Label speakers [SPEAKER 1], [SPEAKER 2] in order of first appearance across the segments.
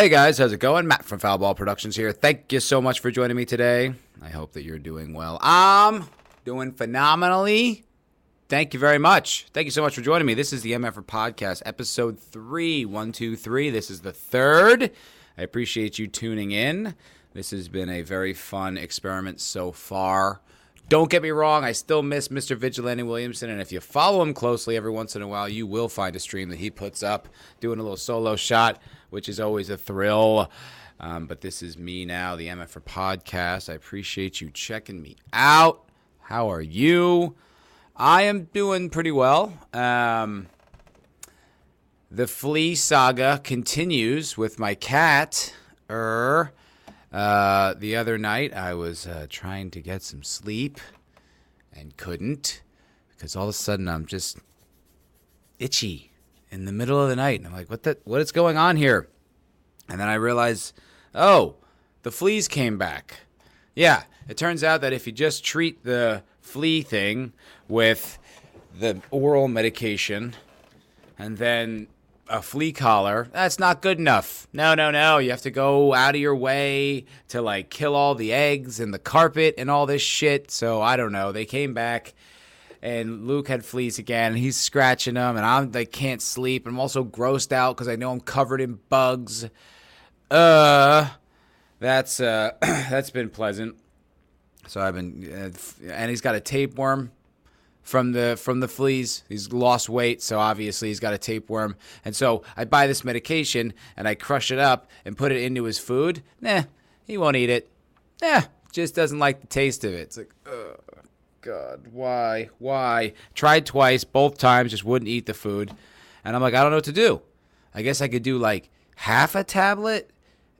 [SPEAKER 1] Hey guys, how's it going? Matt from Foul Ball Productions here. Thank you so much for joining me today. I hope that you're doing well. I'm doing phenomenally. Thank you very much. Thank you so much for joining me. This is the MFR Podcast, episode three. One, two, three. This is the third. I appreciate you tuning in. This has been a very fun experiment so far. Don't get me wrong, I still miss Mr. Vigilante Williamson, and if you follow him closely every once in a while, you will find a stream that he puts up doing a little solo shot which is always a thrill. Um, but this is me now, the MFR podcast. I appreciate you checking me out. How are you? I am doing pretty well. Um, the flea saga continues with my cat. Er, uh, the other night I was uh, trying to get some sleep and couldn't because all of a sudden I'm just itchy in the middle of the night. And I'm like, what the, what is going on here? And then I realize, oh, the fleas came back. Yeah, it turns out that if you just treat the flea thing with the oral medication and then a flea collar, that's not good enough. No, no, no. You have to go out of your way to like kill all the eggs and the carpet and all this shit. So I don't know. They came back and Luke had fleas again. And he's scratching them, and I'm like can't sleep. I'm also grossed out because I know I'm covered in bugs. Uh, that's uh, that's been pleasant. So I've been, uh, and he's got a tapeworm from the from the fleas. He's lost weight, so obviously he's got a tapeworm. And so I buy this medication and I crush it up and put it into his food. Nah, he won't eat it. Yeah, just doesn't like the taste of it. It's like, ugh. God, why? Why? Tried twice, both times, just wouldn't eat the food. And I'm like, I don't know what to do. I guess I could do like half a tablet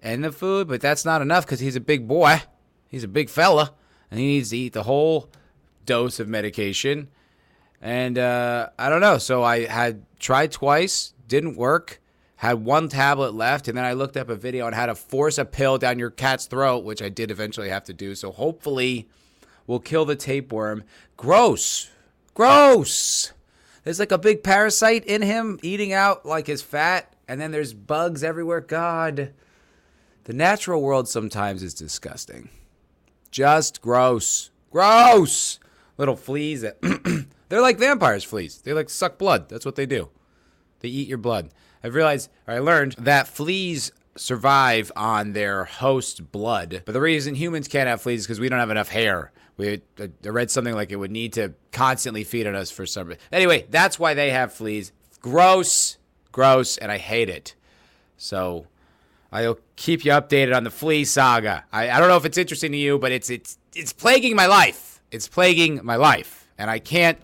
[SPEAKER 1] and the food, but that's not enough because he's a big boy. He's a big fella, and he needs to eat the whole dose of medication. And uh, I don't know. So I had tried twice, didn't work. Had one tablet left, and then I looked up a video on how to force a pill down your cat's throat, which I did eventually have to do. So hopefully we'll kill the tapeworm. Gross. Gross. There's like a big parasite in him eating out like his fat, and then there's bugs everywhere. God. The natural world sometimes is disgusting. Just gross. Gross. Little fleas that they're like vampires fleas. They like suck blood. That's what they do. They eat your blood. I've realized, or I learned that fleas survive on their host blood. But the reason humans can't have fleas is because we don't have enough hair. We uh, I read something like it would need to constantly feed on us for some. reason. Anyway, that's why they have fleas. Gross, gross, and I hate it. So I'll keep you updated on the flea saga. I, I don't know if it's interesting to you, but it's it's it's plaguing my life. It's plaguing my life, and I can't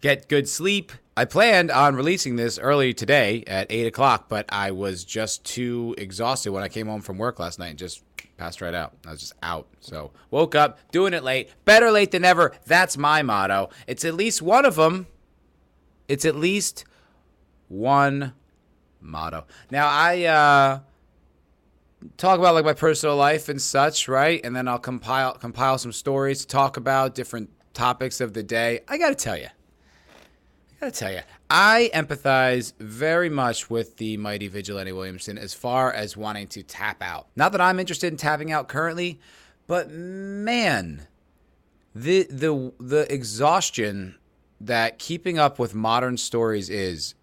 [SPEAKER 1] get good sleep. I planned on releasing this early today at eight o'clock, but I was just too exhausted when I came home from work last night and just passed right out. I was just out. So woke up, doing it late. Better late than never. That's my motto. It's at least one of them. It's at least one motto. Now I uh, talk about like my personal life and such, right? And then I'll compile compile some stories to talk about different topics of the day. I got to tell you. I got to tell you. I empathize very much with the mighty Vigilante Williamson as far as wanting to tap out. Not that I'm interested in tapping out currently, but man, the the the exhaustion that keeping up with modern stories is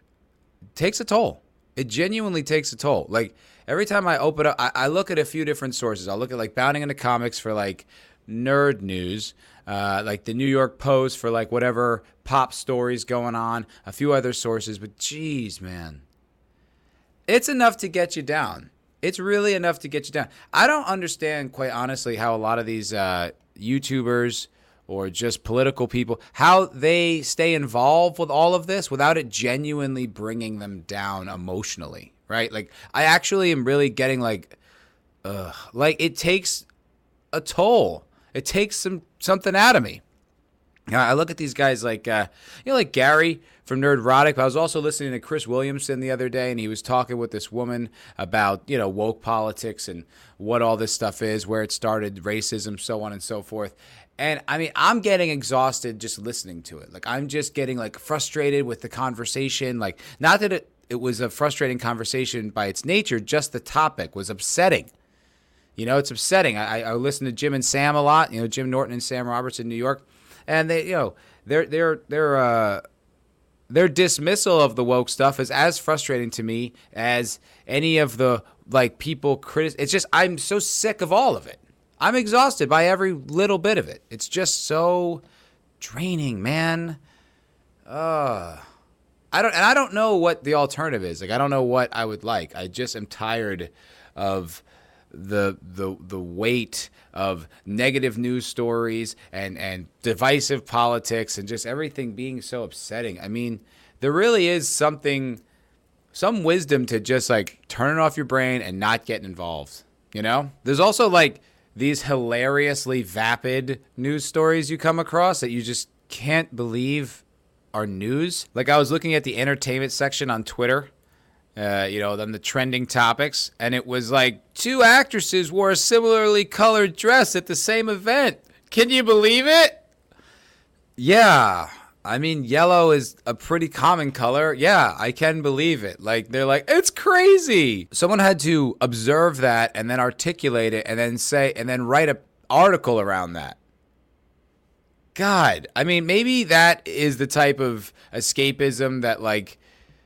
[SPEAKER 1] takes a toll. It genuinely takes a toll. Like every time I open up, I, I look at a few different sources. I'll look at like bounding into comics for like nerd news uh, like the New York Post for like whatever pop stories going on, a few other sources. But geez, man, it's enough to get you down. It's really enough to get you down. I don't understand, quite honestly, how a lot of these uh, YouTubers or just political people how they stay involved with all of this without it genuinely bringing them down emotionally right like i actually am really getting like ugh, like it takes a toll it takes some something out of me. I look at these guys like uh, you know, like Gary from Nerdrotic. I was also listening to Chris Williamson the other day, and he was talking with this woman about you know woke politics and what all this stuff is, where it started, racism, so on and so forth. And I mean, I'm getting exhausted just listening to it. Like I'm just getting like frustrated with the conversation. Like not that it it was a frustrating conversation by its nature. Just the topic was upsetting. You know, it's upsetting. I, I listen to Jim and Sam a lot. You know, Jim Norton and Sam Roberts in New York, and they, you know, their their their uh, their dismissal of the woke stuff is as frustrating to me as any of the like people critic. It's just I'm so sick of all of it. I'm exhausted by every little bit of it. It's just so draining, man. Uh I don't and I don't know what the alternative is. Like I don't know what I would like. I just am tired of the the the weight of negative news stories and and divisive politics and just everything being so upsetting. I mean, there really is something some wisdom to just like turn it off your brain and not get involved. You know? There's also like these hilariously vapid news stories you come across that you just can't believe are news. Like I was looking at the entertainment section on Twitter, uh, you know, then the trending topics, and it was like two actresses wore a similarly colored dress at the same event. Can you believe it? Yeah. I mean, yellow is a pretty common color. Yeah, I can believe it. Like, they're like, it's crazy. Someone had to observe that and then articulate it and then say, and then write an article around that. God, I mean, maybe that is the type of escapism that, like,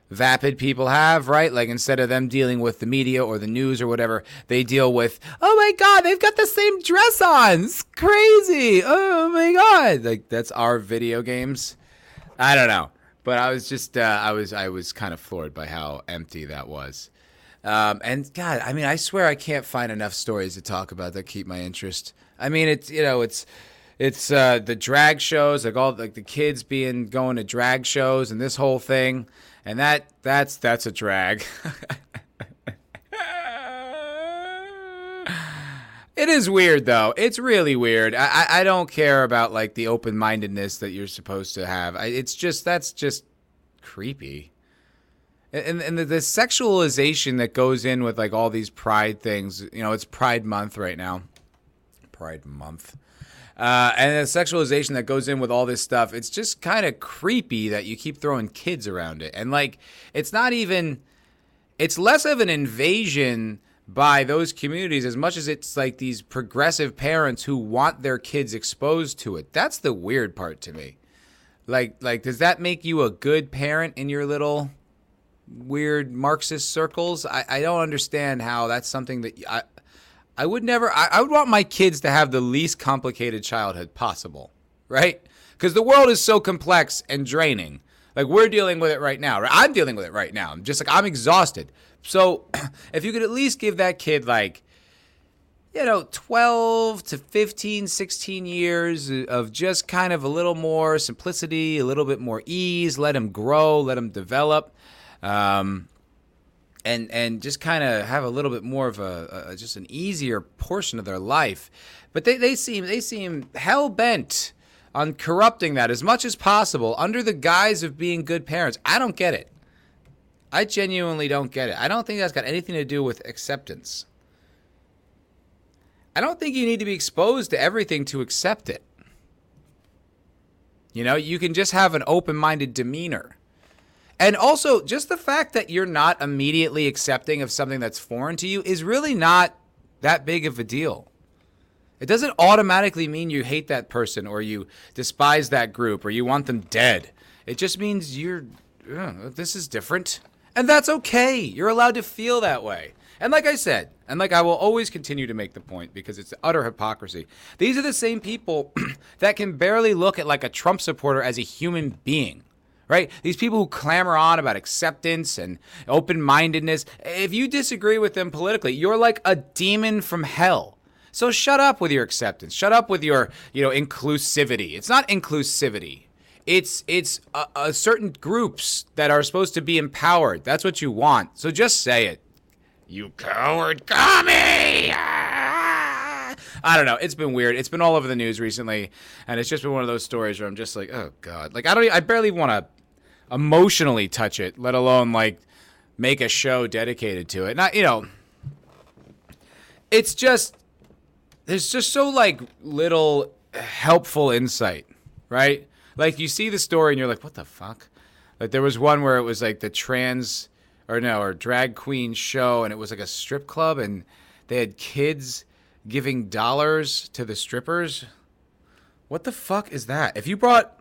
[SPEAKER 1] vapid people have, right? Like instead of them dealing with the media or the news or whatever, they deal with, oh my God, they've got the same dress on. It's crazy. Oh my God. Like that's our video games. I don't know. But I was just, uh, I was, I was kind of floored by how empty that was. Um, and God, I mean, I swear I can't find enough stories to talk about that keep my interest. I mean, it's, you know, it's, it's uh, the drag shows, like all like the kids being going to drag shows and this whole thing and that that's that's a drag. it is weird though. It's really weird. I, I don't care about like the open mindedness that you're supposed to have. I, it's just that's just creepy. And, and the, the sexualization that goes in with like all these pride things, you know, it's Pride Month right now. Pride Month. Uh, and the sexualization that goes in with all this stuff, it's just kind of creepy that you keep throwing kids around it. And like, it's not even, it's less of an invasion by those communities as much as it's like these progressive parents who want their kids exposed to it. That's the weird part to me. Like, like, does that make you a good parent in your little weird Marxist circles? I, I don't understand how that's something that I, I would never, I, I would want my kids to have the least complicated childhood possible, right? Because the world is so complex and draining. Like we're dealing with it right now. Right? I'm dealing with it right now. I'm just like, I'm exhausted. So if you could at least give that kid like, you know, 12 to 15, 16 years of just kind of a little more simplicity, a little bit more ease, let him grow, let him develop. Um, and and just kind of have a little bit more of a, a, just an easier portion of their life. But they, they seem they seem hell bent on corrupting that as much as possible under the guise of being good parents. I don't get it. I genuinely don't get it. I don't think that's got anything to do with acceptance. I don't think you need to be exposed to everything to accept it. You know, you can just have an open minded demeanor. And also, just the fact that you're not immediately accepting of something that's foreign to you is really not that big of a deal. It doesn't automatically mean you hate that person or you despise that group or you want them dead. It just means you're, this is different. And that's okay. You're allowed to feel that way. And like I said, and like I will always continue to make the point because it's utter hypocrisy. These are the same people that can barely look at like a Trump supporter as a human being right? These people who clamor on about acceptance and open mindedness, if you disagree with them politically, you're like a demon from hell. So shut up with your acceptance. Shut up with your, you know, inclusivity. It's not inclusivity. It's it's a, a certain groups that are supposed to be empowered. That's what you want. So just say it. You coward commie! Ah! I don't know. It's been weird. It's been all over the news recently, and it's just been one of those stories where I'm just like, oh god. Like I don't. I barely want to emotionally touch it, let alone like make a show dedicated to it. Not you know, it's just there's just so like little helpful insight, right? Like you see the story and you're like, what the fuck? Like there was one where it was like the trans or no, or drag queen show, and it was like a strip club, and they had kids giving dollars to the strippers. What the fuck is that? If you brought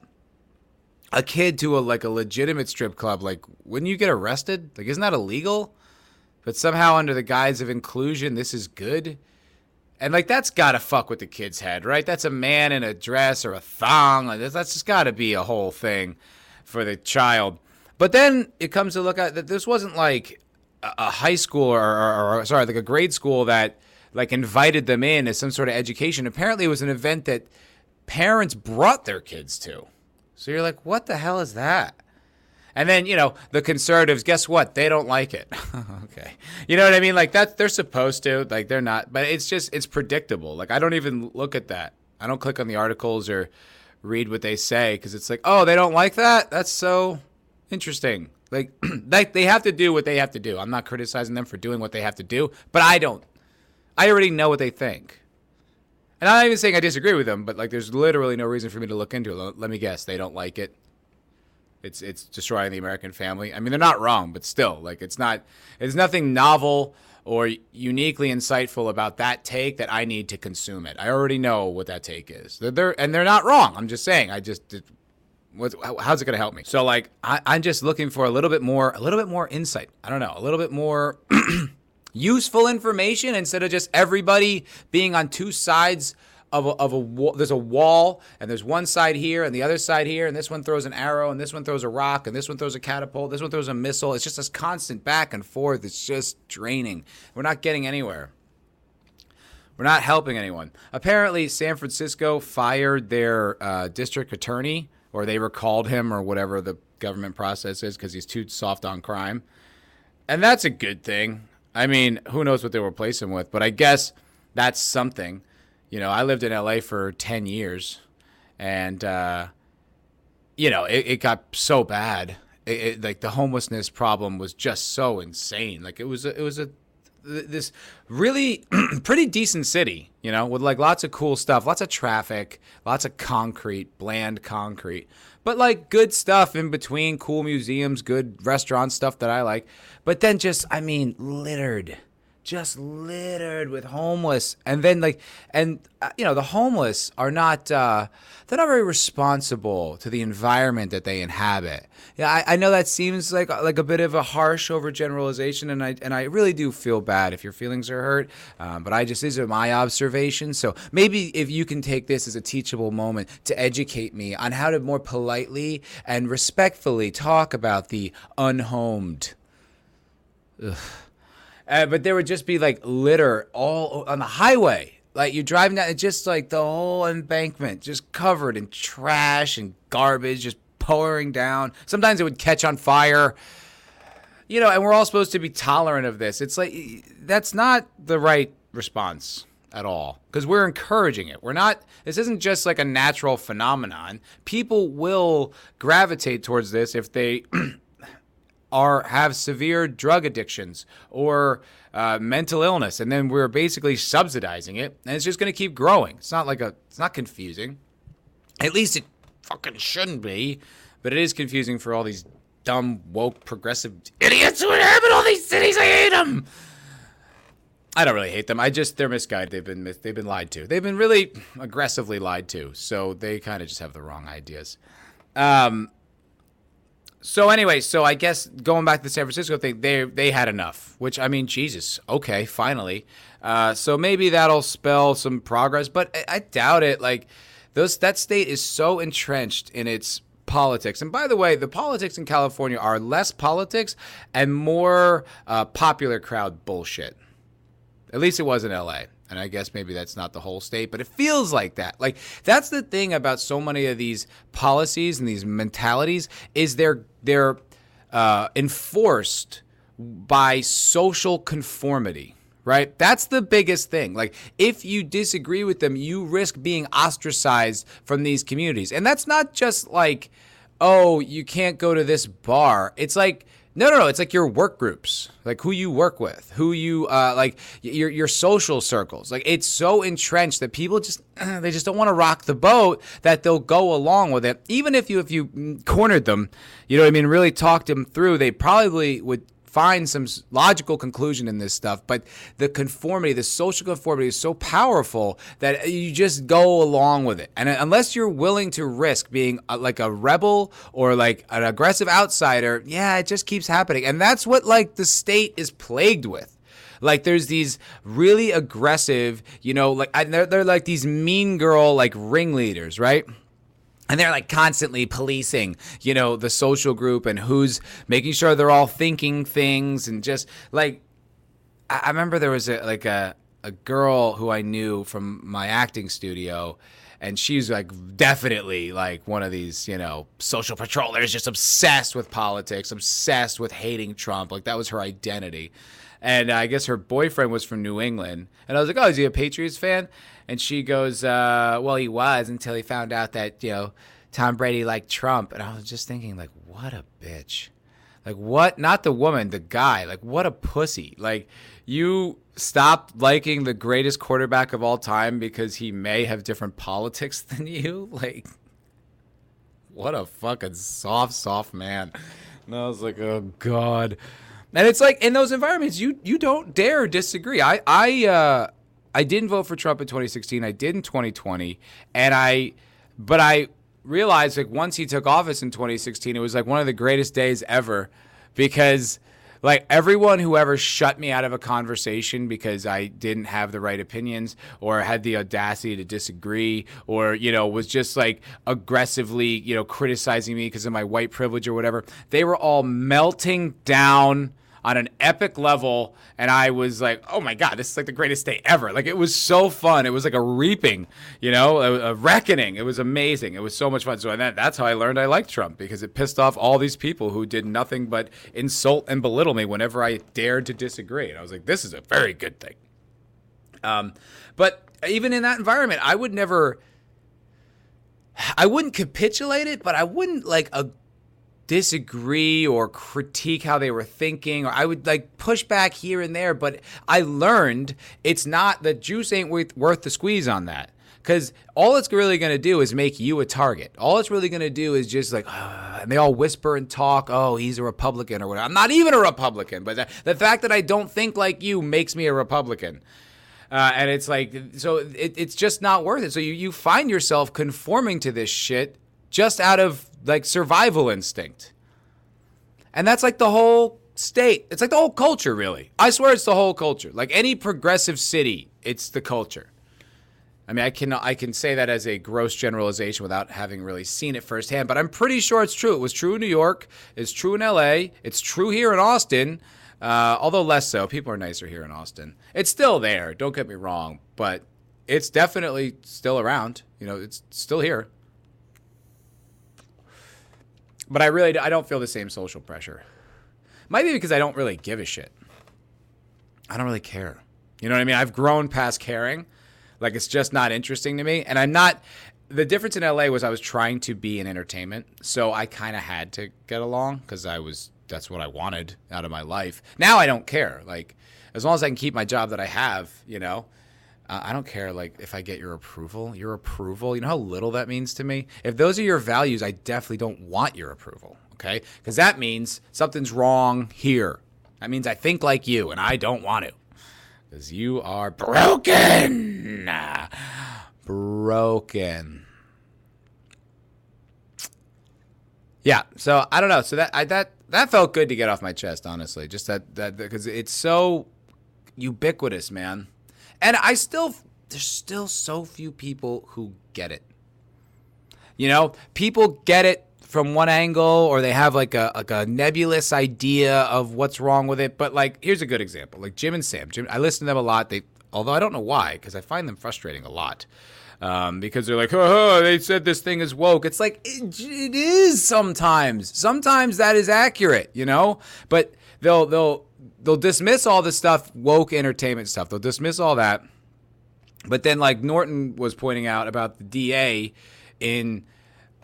[SPEAKER 1] a kid to a like a legitimate strip club, like wouldn't you get arrested? Like isn't that illegal? But somehow under the guise of inclusion, this is good. And like that's gotta fuck with the kid's head, right? That's a man in a dress or a thong. Like that's just gotta be a whole thing for the child. But then it comes to look at that this wasn't like a high school or, or, or, sorry, like a grade school that like invited them in as some sort of education. Apparently, it was an event that parents brought their kids to. So you're like, what the hell is that? And then, you know, the conservatives, guess what? They don't like it. okay. You know what I mean? Like that they're supposed to, like they're not, but it's just it's predictable. Like I don't even look at that. I don't click on the articles or read what they say cuz it's like, "Oh, they don't like that? That's so interesting." Like like they have to do what they have to do. I'm not criticizing them for doing what they have to do, but I don't. I already know what they think. And I'm not even saying I disagree with them, but like there's literally no reason for me to look into it. Let me guess, they don't like it. It's it's destroying the American family. I mean, they're not wrong, but still, like it's not it's nothing novel or uniquely insightful about that take that I need to consume it. I already know what that take is. They're, they're and they're not wrong. I'm just saying. I just it, what's, how's it going to help me? So like I, I'm just looking for a little bit more a little bit more insight. I don't know, a little bit more useful information instead of just everybody being on two sides of a, of a wall. There's a wall, and there's one side here and the other side here, and this one throws an arrow, and this one throws a rock, and this one throws a catapult, this one throws a missile. It's just this constant back and forth. It's just draining. We're not getting anywhere. We're not helping anyone. Apparently, San Francisco fired their uh, district attorney, or they recalled him, or whatever the government process is, because he's too soft on crime. And that's a good thing. I mean, who knows what they'll replace him with, but I guess that's something. You know, I lived in LA for 10 years and, uh, you know, it, it got so bad. It, it, like the homelessness problem was just so insane. Like it was, a, it was a, this really pretty decent city, you know, with like lots of cool stuff, lots of traffic, lots of concrete, bland concrete, but like good stuff in between, cool museums, good restaurant stuff that I like. But then just, I mean, littered just littered with homeless. And then like and uh, you know the homeless are not uh, they're not very responsible to the environment that they inhabit. Yeah I, I, know that seems like like a bit of a harsh overgeneralization and I and I really do feel bad if your feelings are hurt um, but I just these are my observations. So maybe if you can take this as a teachable moment to educate me on how to more politely and respectfully talk about the unhomed. Ugh. Uh, but there would just be like litter all on the highway. Like you're driving down, it's just like the whole embankment just covered in trash and garbage, just pouring down. Sometimes it would catch on fire. You know, and we're all supposed to be tolerant of this. It's like that's not the right response at all because we're encouraging it. We're not, this isn't just like a natural phenomenon. People will gravitate towards this if they are have severe drug addictions or uh, mental illness, and then we're basically subsidizing it, and it's just going to keep growing. It's not like a, it's not confusing. At least it fucking shouldn't be, but it is confusing for all these dumb woke progressive idiots who inhabit all these cities. I hate them. I don't really hate them. I just they're misguided. They've been they've been lied to. They've been really aggressively lied to. So they kind of just have the wrong ideas. Um, so anyway, so I guess going back to the San Francisco thing, they they had enough. Which I mean, Jesus, okay, finally. Uh, so maybe that'll spell some progress, but I, I doubt it. Like those, that state is so entrenched in its politics. And by the way, the politics in California are less politics and more uh, popular crowd bullshit. At least it was in LA and I guess maybe that's not the whole state, but it feels like that. Like that's the thing about so many of these policies and these mentalities is they're they're uh, enforced by social conformity. Right? That's the biggest thing. Like, if you disagree with them, you risk being ostracized from these communities. And that's not just like, oh, you can't go to this bar. It's like, no, no, no. It's like your work groups, like who you work with, who you uh, like your your social circles. Like it's so entrenched that people just they just don't want to rock the boat that they'll go along with it. Even if you if you cornered them, you know what I mean, really talked them through, they probably would find some logical conclusion in this stuff, but the conformity, the social conformity is so powerful that uh, you just go along with it. And uh, unless you're willing to risk being a, like a rebel or like an aggressive outsider, yeah, it just keeps happening. And that's what like the state is plagued with. Like there's these really aggressive, you know, like they're, they're like these mean girl like ringleaders, right? And they're like constantly policing you know the social group and who's making sure they're all thinking things and just like i, I remember there was a like a, a girl who i knew from my acting studio and she's like definitely like one of these you know social patrollers just obsessed with politics obsessed with hating trump. Like that was her identity. And i guess her boyfriend was from new england. And i was like oh is he a patriots fan and she goes, uh, "Well, he was until he found out that you know Tom Brady liked Trump." And I was just thinking, like, what a bitch. Like what? Not the woman, the guy. Like what a pussy. Like you stopped liking the greatest quarterback of all time because he may have different politics than you. Like what a fucking soft, soft man. And I was like, oh god. And it's like in those environments, you you don't dare disagree. I I uh, I didn't vote for Trump in 2016. I did in 2020, and I, but I realized like once he took office in 2016, it was like one of the greatest days ever, because like everyone who ever shut me out of a conversation because I didn't have the right opinions or had the audacity to disagree or you know was just like aggressively you know criticizing me because of my white privilege or whatever they were all melting down on an epic level and I was like, "Oh my god, this is like the greatest day ever." Like it was so fun. It was like a reaping, you know, a, a reckoning. It was amazing. It was so much fun. So that, that's how I learned I liked Trump because it pissed off all these people who did nothing but insult and belittle me whenever I dared to disagree. And I was like, "This is a very good thing." Um, but even in that environment, I would never I wouldn't capitulate it, but I wouldn't like a disagree or critique how they were thinking or I would like push back here and there but I learned it's not the juice ain't worth, worth the squeeze on that because all it's really going to do is make you a target. All it's really going to do is just like, uh, and they all whisper and talk, oh, he's a Republican or whatever. I'm not even a Republican, but the, the fact that I don't think like you makes me a Republican. Uh, and it's like, so it, it's just not worth it. So you, you find yourself conforming to this shit just out of like survival instinct. And that's like the whole state. It's like the whole culture, really. I swear it's the whole culture. Like any progressive city, it's the culture. I mean, I can I can say that as a gross generalization without having really seen it firsthand, but I'm pretty sure it's true. It was true in New York. It's true in L.A. It's true here in Austin, uh, although less so. People are nicer here in Austin. It's still there. Don't get me wrong, but it's definitely still around. You know, it's still here but I really I don't feel the same social pressure. Might be because I don't really give a shit. I don't really care. You know what I mean? I've grown past caring. Like it's just not interesting to me. And I'm not the difference in LA was I was trying to be in entertainment. So I kind of had to get along cuz I was that's what I wanted out of my life. Now I don't care. Like as long as I can keep my job that I have, you know, I don't care like if I get your approval. Your approval, you know how little that means to me? If those are your values, I definitely don't want your approval, okay? Cuz that means something's wrong here. That means I think like you and I don't want to. Cuz you are broken. Broken. Yeah, so I don't know. So that I that that felt good to get off my chest, honestly. Just that that because it's so ubiquitous, man. And I still, there's still so few people who get it. You know, people get it from one angle or they have like a like a nebulous idea of what's wrong with it. But like, here's a good example: like Jim and Sam. Jim, I listen to them a lot. They, although I don't know why, because I find them frustrating a lot. Um, because they're like, oh, they said this thing is woke. It's like it, it is sometimes. Sometimes that is accurate, you know. But they'll they'll they'll dismiss all the stuff, woke entertainment stuff. They'll dismiss all that. But then, like Norton was pointing out about the DA in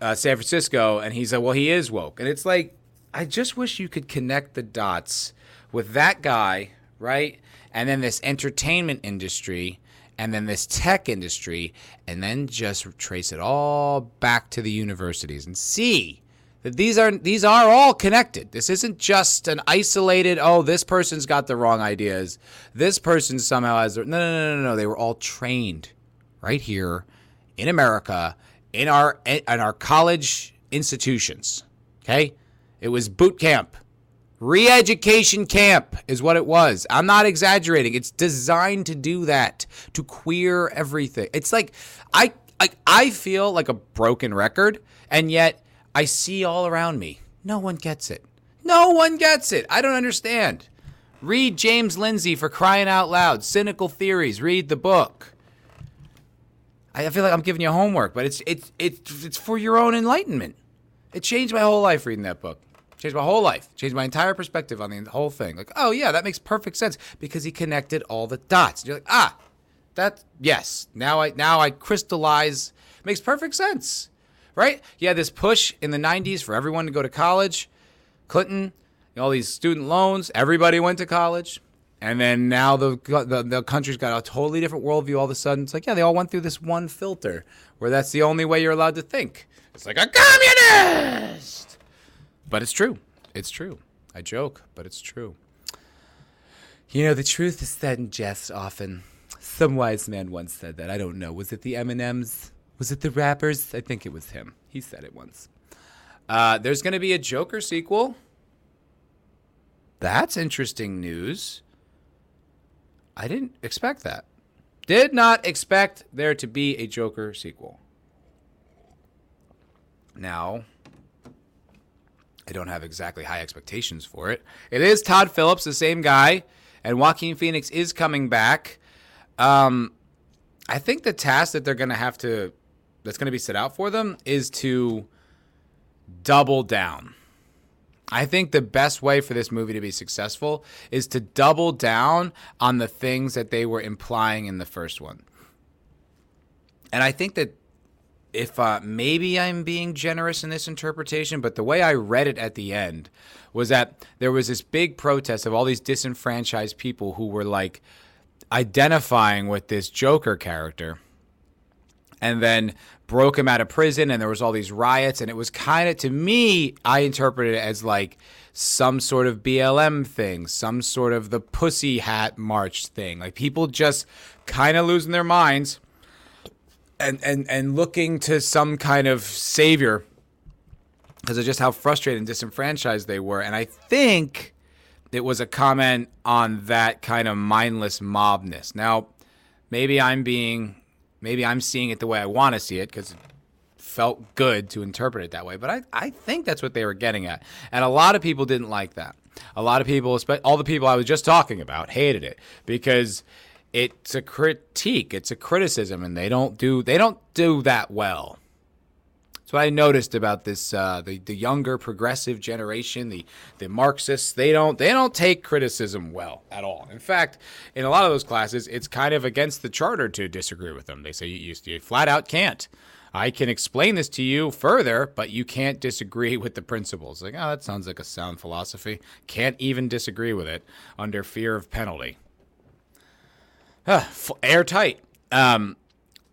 [SPEAKER 1] uh, San Francisco, and he said, well, he is woke. And it's like, I just wish you could connect the dots with that guy, right? And then this entertainment industry, and then this tech industry, and then just trace it all back to the universities and see that these are these are all connected. This isn't just an isolated. Oh, this person's got the wrong ideas. This person somehow has. No, no, no, no, no. They were all trained right here in America in our in our college institutions. Okay, it was boot camp. Re-education camp is what it was. I'm not exaggerating. It's designed to do that, to queer everything. It's like I I, I feel like a broken record, and yet I see all around me. No one gets it. No one gets it. I don't understand. Read James Lindsay for crying out loud. Cynical theories. Read the book. I feel like I'm giving you homework, but it's it's it's it's for your own enlightenment. It changed my whole life reading that book. Changed my whole life. Changed my entire perspective on the whole thing. Like, oh yeah, that makes perfect sense because he connected all the dots. And you're like, ah, that yes. Now I now I crystallize. Makes perfect sense right? You had this push in the 90s for everyone to go to college. Clinton, all these student loans, everybody went to college. And then now the, the, the country's got a totally different worldview. All of a sudden, it's like, yeah, they all went through this one filter where that's the only way you're allowed to think. It's like a communist. But it's true. It's true. I joke, but it's true. You know, the truth is said in jest often. Some wise man once said that. I don't know. Was it the M&Ms? Was it the rappers? I think it was him. He said it once. Uh, there's going to be a Joker sequel. That's interesting news. I didn't expect that. Did not expect there to be a Joker sequel. Now, I don't have exactly high expectations for it. It is Todd Phillips, the same guy, and Joaquin Phoenix is coming back. Um, I think the task that they're going to have to that's going to be set out for them is to double down. I think the best way for this movie to be successful is to double down on the things that they were implying in the first one. And I think that if uh, maybe I'm being generous in this interpretation, but the way I read it at the end was that there was this big protest of all these disenfranchised people who were like identifying with this Joker character and then broke him out of prison and there was all these riots and it was kind of to me I interpreted it as like some sort of BLM thing, some sort of the pussy hat march thing. Like people just kind of losing their minds and and and looking to some kind of savior because of just how frustrated and disenfranchised they were. And I think it was a comment on that kind of mindless mobness. Now, maybe I'm being maybe I'm seeing it the way I want to see it because it felt good to interpret it that way. But I, I think that's what they were getting at. And a lot of people didn't like that. A lot of people, all the people I was just talking about, hated it because it's a critique, it's a criticism, and they don't do they don't do that well. What I noticed about this uh, the the younger progressive generation, the the Marxists. They don't they don't take criticism well at all. In fact, in a lot of those classes, it's kind of against the charter to disagree with them. They say you, you flat out can't. I can explain this to you further, but you can't disagree with the principles. Like, oh, that sounds like a sound philosophy. Can't even disagree with it under fear of penalty. Huh, airtight. Um,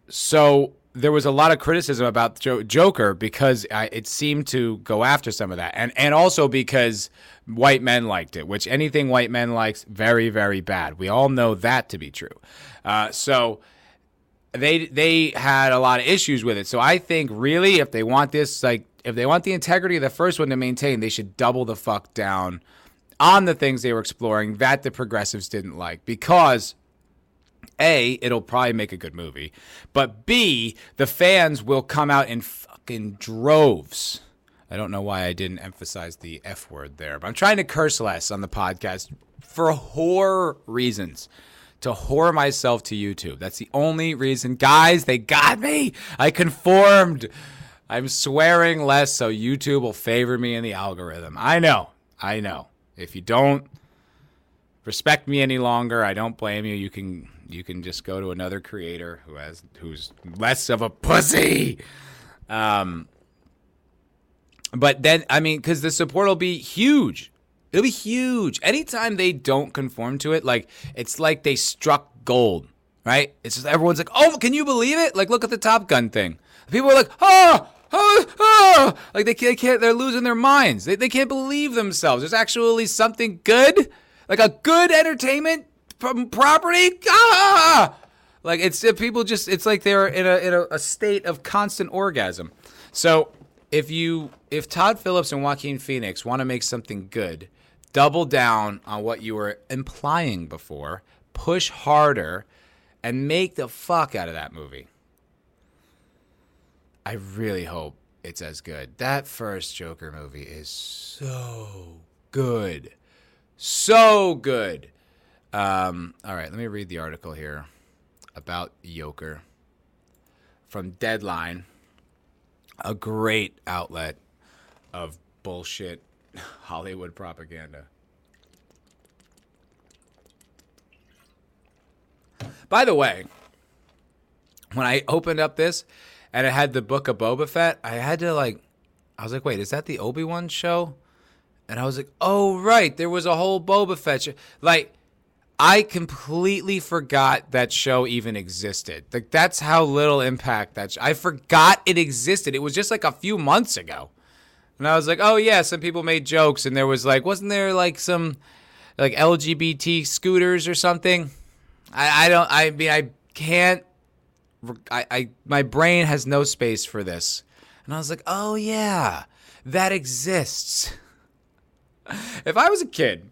[SPEAKER 1] so there was a lot of criticism about Joker because it seemed to go after some of that, and and also because white men liked it, which anything white men likes, very very bad. We all know that to be true. Uh, so they they had a lot of issues with it. So I think really, if they want this, like if they want the integrity of the first one to maintain, they should double the fuck down on the things they were exploring that the progressives didn't like because a, it'll probably make a good movie, but B, the fans will come out in fucking droves. I don't know why I didn't emphasize the F word there, but I'm trying to curse less on the podcast for horror reasons. To whore myself to YouTube. That's the only reason. Guys, they got me. I conformed. I'm swearing less so YouTube will favor me in the algorithm. I know. I know. If you don't respect me any longer, I don't blame you. You can you can just go to another creator who has who's less of a pussy. Um, but then I mean, because the support will be huge. It'll be huge. Anytime they don't conform to it, like it's like they struck gold, right? It's just everyone's like, "Oh, can you believe it?" Like, look at the Top Gun thing. People are like, "Oh, oh, oh. like they can't, they can't they're losing their minds. They, they can't believe themselves. There's actually something good, like a good entertainment property. Ah! Like it's people just it's like they're in a in a, a state of constant orgasm. So if you if Todd Phillips and Joaquin Phoenix want to make something good, double down on what you were implying before, push harder, and make the fuck out of that movie. I really hope it's as good. That first Joker movie is so good. So good. Um, all right, let me read the article here about Joker from Deadline, a great outlet of bullshit Hollywood propaganda. By the way, when I opened up this and it had the book of Boba Fett, I had to like, I was like, wait, is that the Obi Wan show? And I was like, oh right, there was a whole Boba Fett show. Like, I completely forgot that show even existed. Like that's how little impact that sh- I forgot it existed. It was just like a few months ago. And I was like, "Oh yeah, some people made jokes and there was like wasn't there like some like LGBT scooters or something?" I I don't I mean I can't I I my brain has no space for this. And I was like, "Oh yeah, that exists." if I was a kid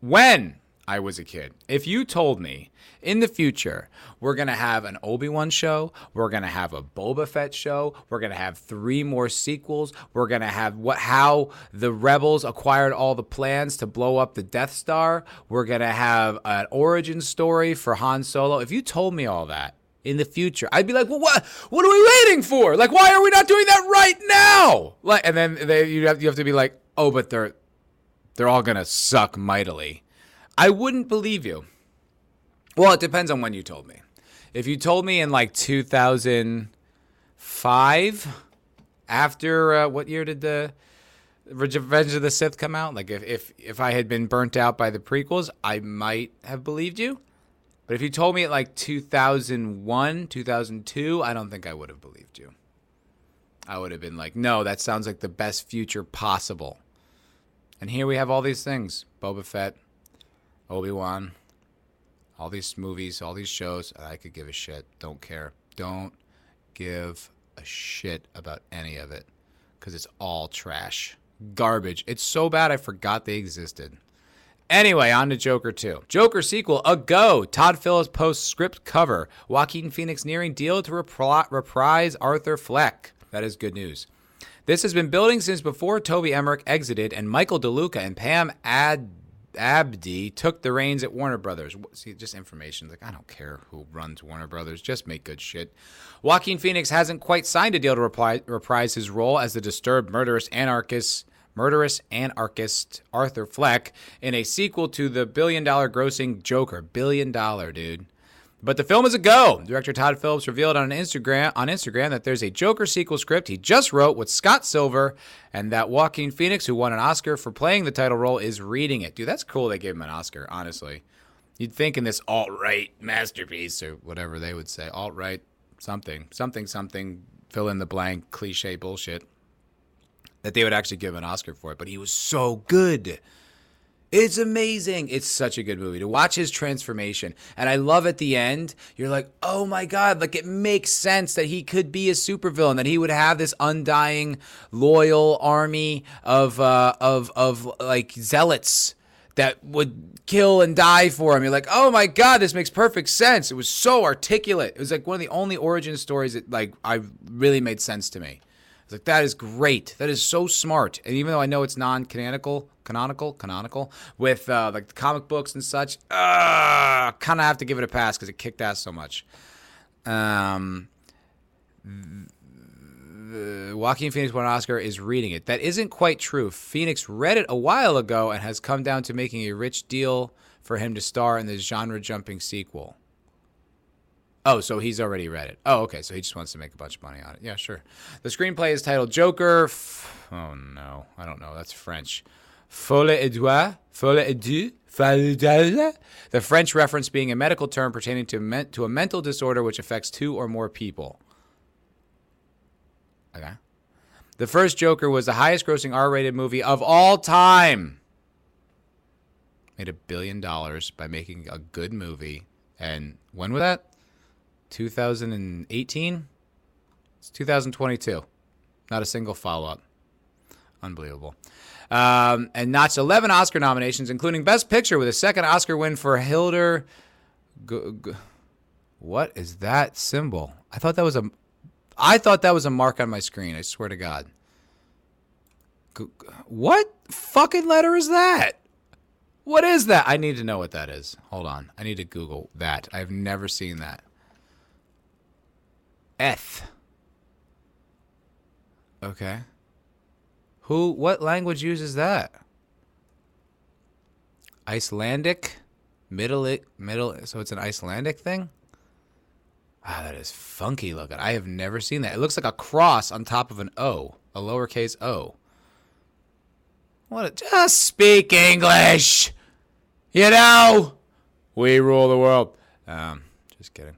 [SPEAKER 1] when I was a kid, if you told me in the future we're gonna have an Obi Wan show, we're gonna have a Boba Fett show, we're gonna have three more sequels, we're gonna have what how the rebels acquired all the plans to blow up the Death Star, we're gonna have an origin story for Han Solo. If you told me all that in the future, I'd be like, well, what what are we waiting for? Like, why are we not doing that right now? Like, and then they, you have you have to be like, oh, but they're they're all going to suck mightily. I wouldn't believe you. Well, it depends on when you told me. If you told me in like 2005, after uh, what year did the Revenge of the Sith come out? Like if, if if I had been burnt out by the prequels, I might have believed you. But if you told me at like 2001, 2002, I don't think I would have believed you. I would have been like, no, that sounds like the best future possible. And here we have all these things Boba Fett, Obi Wan, all these movies, all these shows. I could give a shit. Don't care. Don't give a shit about any of it because it's all trash. Garbage. It's so bad I forgot they existed. Anyway, on to Joker 2. Joker sequel, a go. Todd Phillips posts script cover. Joaquin Phoenix nearing deal to reprise Arthur Fleck. That is good news. This has been building since before Toby Emmerich exited and Michael DeLuca and Pam Ad- Abdy took the reins at Warner Brothers. See, just information. Like, I don't care who runs Warner Brothers. Just make good shit. Joaquin Phoenix hasn't quite signed a deal to reply, reprise his role as the disturbed murderous anarchist murderous anarchist Arthur Fleck in a sequel to the billion dollar grossing Joker. Billion dollar, dude. But the film is a go. Director Todd Phillips revealed on Instagram on Instagram that there's a Joker sequel script he just wrote with Scott Silver, and that Joaquin Phoenix, who won an Oscar for playing the title role, is reading it. Dude, that's cool. They gave him an Oscar. Honestly, you'd think in this alt right masterpiece or whatever they would say, alt right something, something, something, fill in the blank, cliche bullshit, that they would actually give an Oscar for it. But he was so good. It's amazing. It's such a good movie to watch his transformation. And I love at the end, you're like, oh my God, like it makes sense that he could be a supervillain, that he would have this undying, loyal army of, uh, of, of like zealots that would kill and die for him. You're like, oh my God, this makes perfect sense. It was so articulate. It was like one of the only origin stories that like I really made sense to me was like, that is great. That is so smart. And even though I know it's non-canonical, canonical, canonical canonical with uh, like the comic books and such, uh, kind of have to give it a pass because it kicked ass so much. Um, the Joaquin Phoenix won an Oscar is reading it. That isn't quite true. Phoenix read it a while ago and has come down to making a rich deal for him to star in the genre-jumping sequel. Oh, so he's already read it. Oh, okay. So he just wants to make a bunch of money on it. Yeah, sure. The screenplay is titled Joker. F- oh no, I don't know. That's French. Folle Edouard. Folle Edu. The French reference being a medical term pertaining to, to a mental disorder which affects two or more people. Okay. The first Joker was the highest grossing R rated movie of all time. Made a billion dollars by making a good movie. And when was that? 2018? It's 2022. Not a single follow up. Unbelievable. Um, and notched 11 Oscar nominations, including Best Picture, with a second Oscar win for Hildur. G- G- what is that symbol? I thought that was a. I thought that was a mark on my screen. I swear to God. G- what fucking letter is that? What is that? I need to know what that is. Hold on. I need to Google that. I've never seen that. Eth. Okay. Who what language uses that? Icelandic? Middle middle so it's an Icelandic thing? Ah, that is funky looking. I have never seen that. It looks like a cross on top of an O, a lowercase O. What? A, just speak English. You know, we rule the world. Um, just kidding.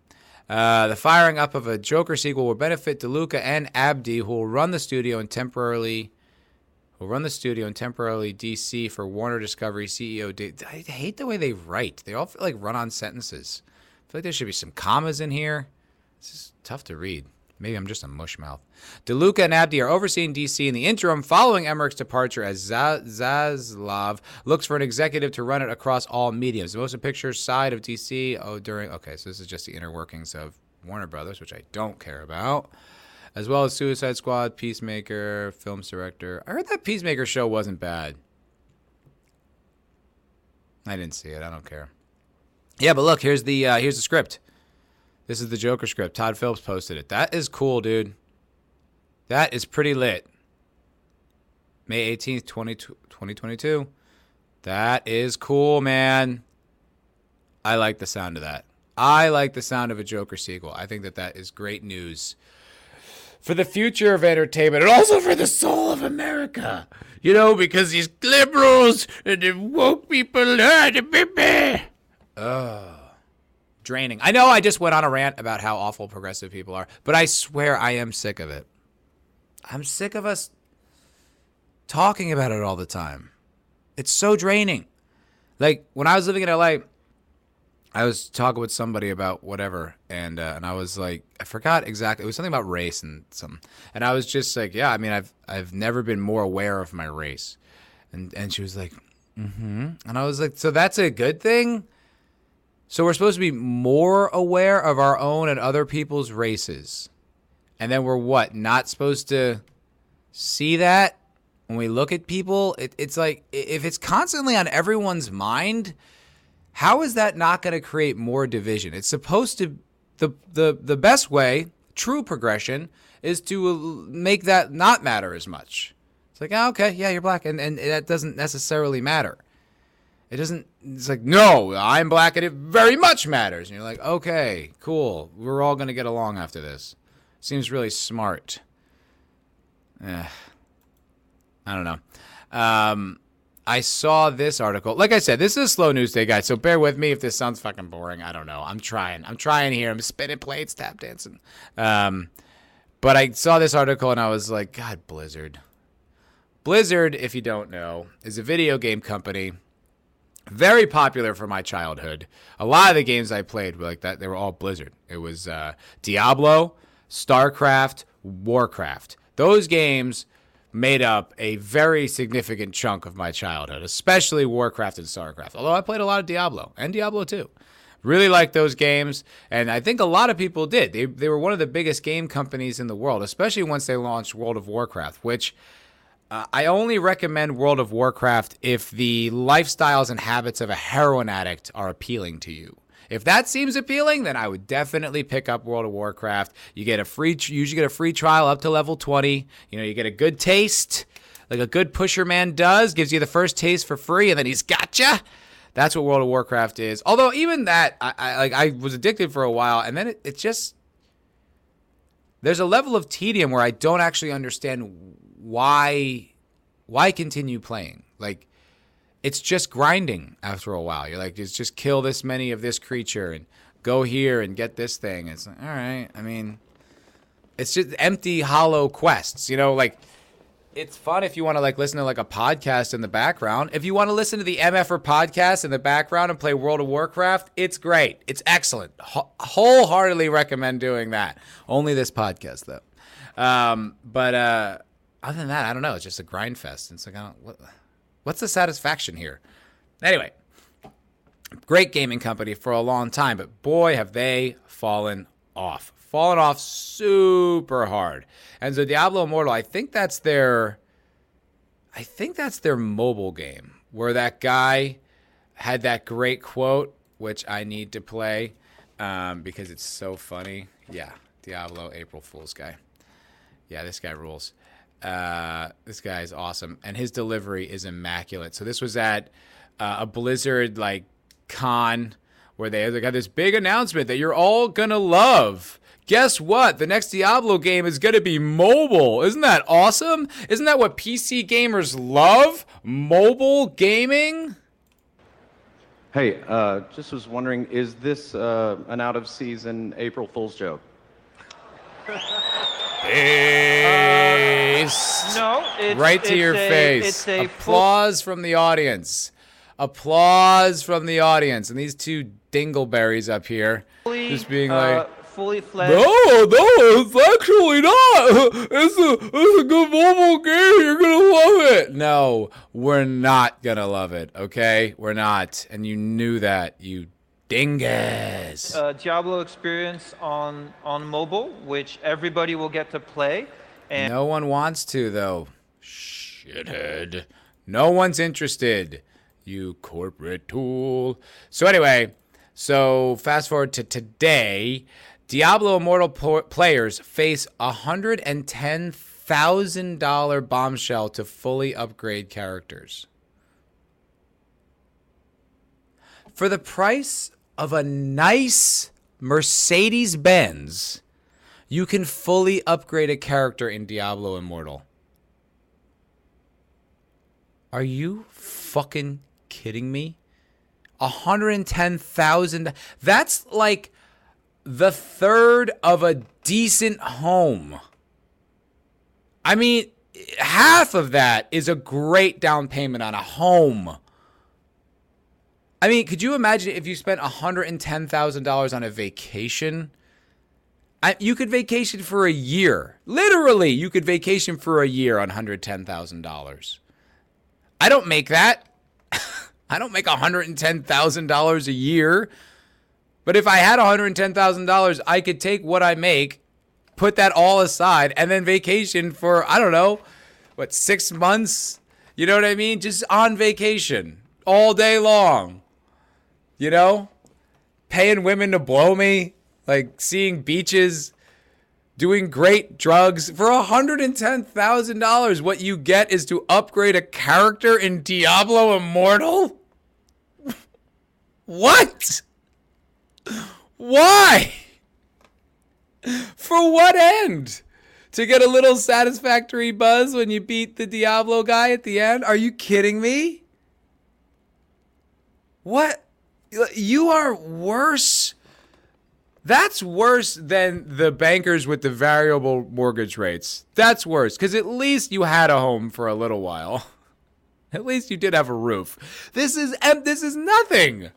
[SPEAKER 1] Uh, the firing up of a Joker sequel will benefit DeLuca and Abdy, who will run the studio and temporarily will run the studio and temporarily DC for Warner Discovery CEO. Dave. I hate the way they write. They all feel like run-on sentences. I feel like there should be some commas in here. This is tough to read. Maybe I'm just a mushmouth. DeLuca and Abdy are overseeing DC in the interim following Emmerich's departure as Zaslav looks for an executive to run it across all mediums. The motion picture side of DC, oh, during, okay, so this is just the inner workings of Warner Brothers, which I don't care about, as well as Suicide Squad, Peacemaker, Films Director. I heard that Peacemaker show wasn't bad. I didn't see it. I don't care. Yeah, but look, here's the uh, here's the script. This is the Joker script. Todd Phillips posted it. That is cool, dude. That is pretty lit. May 18th, 20, 2022. That is cool, man. I like the sound of that. I like the sound of a Joker sequel. I think that that is great news for the future of entertainment and also for the soul of America. You know, because these liberals and the woke people, uh, draining. I know I just went on a rant about how awful progressive people are, but I swear I am sick of it. I'm sick of us talking about it all the time. It's so draining. Like when I was living in LA, I was talking with somebody about whatever, and uh, and I was like, I forgot exactly. It was something about race and something, and I was just like, yeah, I mean, I've I've never been more aware of my race, and and she was like, mm-hmm, and I was like, so that's a good thing. So we're supposed to be more aware of our own and other people's races. And then we're what? Not supposed to see that when we look at people? It, it's like if it's constantly on everyone's mind, how is that not going to create more division? It's supposed to the the the best way, true progression is to make that not matter as much. It's like, oh, okay, yeah, you're black and and that doesn't necessarily matter. It doesn't. It's like no, I'm black, and it very much matters. And you're like, okay, cool. We're all gonna get along after this. Seems really smart. Eh, I don't know. Um, I saw this article. Like I said, this is a slow news day, guys. So bear with me if this sounds fucking boring. I don't know. I'm trying. I'm trying here. I'm spinning plates, tap dancing. Um, but I saw this article and I was like, God, Blizzard. Blizzard, if you don't know, is a video game company very popular for my childhood. A lot of the games I played were like that. They were all Blizzard. It was uh, Diablo, StarCraft, Warcraft. Those games made up a very significant chunk of my childhood, especially Warcraft and StarCraft. Although I played a lot of Diablo and Diablo 2. Really liked those games, and I think a lot of people did. They, they were one of the biggest game companies in the world, especially once they launched World of Warcraft, which uh, I only recommend World of Warcraft if the lifestyles and habits of a heroin addict are appealing to you. If that seems appealing, then I would definitely pick up World of Warcraft. You get a free, usually get a free trial up to level 20. You know, you get a good taste, like a good pusher man does, gives you the first taste for free, and then he's gotcha. That's what World of Warcraft is. Although even that, I, I like I was addicted for a while, and then it, it just there's a level of tedium where I don't actually understand why why continue playing? Like it's just grinding after a while. You're like, just just kill this many of this creature and go here and get this thing. It's like, all right. I mean, It's just empty, hollow quests. You know, like it's fun if you want to like listen to like a podcast in the background. If you want to listen to the MFR podcast in the background and play World of Warcraft, it's great. It's excellent. Ho- wholeheartedly recommend doing that. Only this podcast though. Um, but uh, other than that, I don't know. It's just a grind fest. It's like, I don't, what, what's the satisfaction here? Anyway, great gaming company for a long time, but boy, have they fallen off fallen off super hard. And so Diablo Immortal, I think that's their I think that's their mobile game where that guy had that great quote, which I need to play um, because it's so funny. Yeah, Diablo April Fool's guy. Yeah, this guy rules. Uh, this guy is awesome, and his delivery is immaculate. So this was at uh, a Blizzard like con where they, they got this big announcement that you're all gonna love guess what? The next Diablo game is going to be mobile. Isn't that awesome? Isn't that what PC gamers love? Mobile gaming?
[SPEAKER 2] Hey, uh, just was wondering, is this uh, an out of season April Fool's joke?
[SPEAKER 1] Face.
[SPEAKER 3] Uh, no, it's,
[SPEAKER 1] right to
[SPEAKER 3] it's
[SPEAKER 1] your
[SPEAKER 3] a,
[SPEAKER 1] face.
[SPEAKER 3] It's a
[SPEAKER 1] Applause from the audience. Applause from the audience. And these two dingleberries up here
[SPEAKER 3] fully,
[SPEAKER 1] just being
[SPEAKER 3] uh,
[SPEAKER 1] like,
[SPEAKER 3] fully fledged.
[SPEAKER 1] No, no, it's actually not. It's a, it's a good mobile game. You're gonna love it. No, we're not gonna love it. Okay, we're not. And you knew that, you dingus.
[SPEAKER 3] Uh, Diablo experience on on mobile, which everybody will get to play. And
[SPEAKER 1] no one wants to though. Shithead. No one's interested. You corporate tool. So anyway, so fast forward to today. Diablo Immortal players face a $110,000 bombshell to fully upgrade characters. For the price of a nice Mercedes Benz, you can fully upgrade a character in Diablo Immortal. Are you fucking kidding me? 110,000 That's like the third of a decent home. I mean, half of that is a great down payment on a home. I mean, could you imagine if you spent $110,000 on a vacation? I, you could vacation for a year. Literally, you could vacation for a year on $110,000. I don't make that. I don't make $110,000 a year. But if I had $110,000, I could take what I make, put that all aside, and then vacation for, I don't know, what, six months? You know what I mean? Just on vacation all day long. You know? Paying women to blow me, like seeing beaches, doing great drugs. For $110,000, what you get is to upgrade a character in Diablo Immortal? what? Why? For what end? To get a little satisfactory buzz when you beat the Diablo guy at the end? Are you kidding me? What? You are worse. That's worse than the bankers with the variable mortgage rates. That's worse because at least you had a home for a little while. At least you did have a roof. This is this is nothing.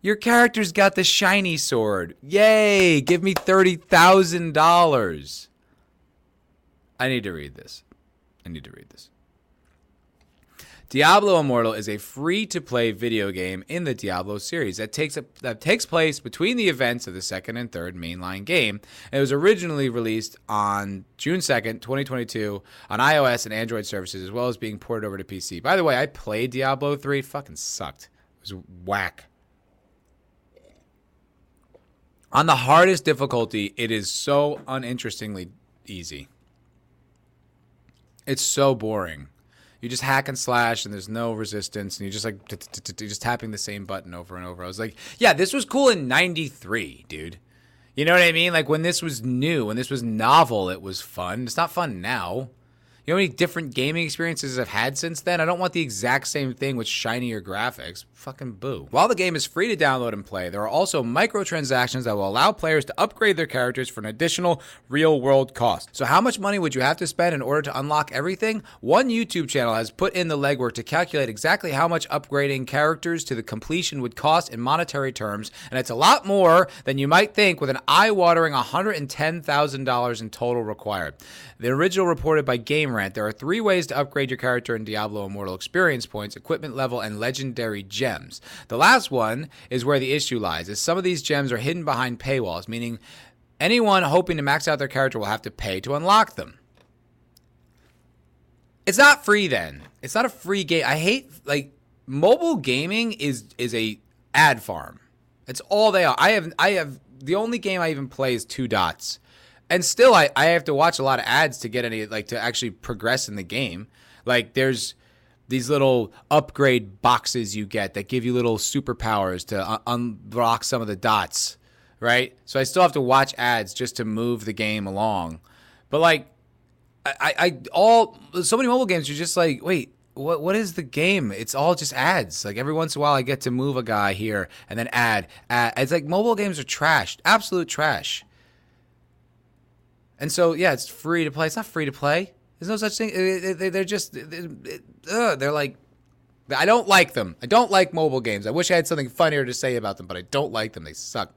[SPEAKER 1] Your character's got the shiny sword. Yay! Give me $30,000. I need to read this. I need to read this. Diablo Immortal is a free-to-play video game in the Diablo series that takes a, that takes place between the events of the second and third mainline game. It was originally released on June 2nd, 2022 on iOS and Android services as well as being ported over to PC. By the way, I played Diablo 3, it fucking sucked. It was whack. On the hardest difficulty, it is so uninterestingly easy. It's so boring. You just hack and slash, and there's no resistance, and you're just like just tapping the same button over and over. I was like, yeah, this was cool in '93, dude. You know what I mean? Like when this was new, when this was novel, it was fun. It's not fun now. You know how many different gaming experiences I've had since then? I don't want the exact same thing with shinier graphics. Fucking boo. While the game is free to download and play, there are also microtransactions that will allow players to upgrade their characters for an additional real world cost. So, how much money would you have to spend in order to unlock everything? One YouTube channel has put in the legwork to calculate exactly how much upgrading characters to the completion would cost in monetary terms, and it's a lot more than you might think with an eye watering $110,000 in total required. The original reported by Game Rant there are three ways to upgrade your character in Diablo Immortal experience points, equipment level, and legendary gems. The last one is where the issue lies, is some of these gems are hidden behind paywalls, meaning anyone hoping to max out their character will have to pay to unlock them. It's not free then. It's not a free game. I hate like mobile gaming is is a ad farm. It's all they are. I have I have the only game I even play is Two Dots. And still I, I have to watch a lot of ads to get any like to actually progress in the game. Like there's these little upgrade boxes you get that give you little superpowers to un- unlock some of the dots, right? So I still have to watch ads just to move the game along. But like I, I all so many mobile games you're just like, wait, what what is the game? It's all just ads. Like every once in a while I get to move a guy here and then add, add. It's like mobile games are trash. Absolute trash. And so yeah, it's free to play. It's not free to play. There's no such thing. They're just they're like I don't like them. I don't like mobile games. I wish I had something funnier to say about them, but I don't like them. They suck.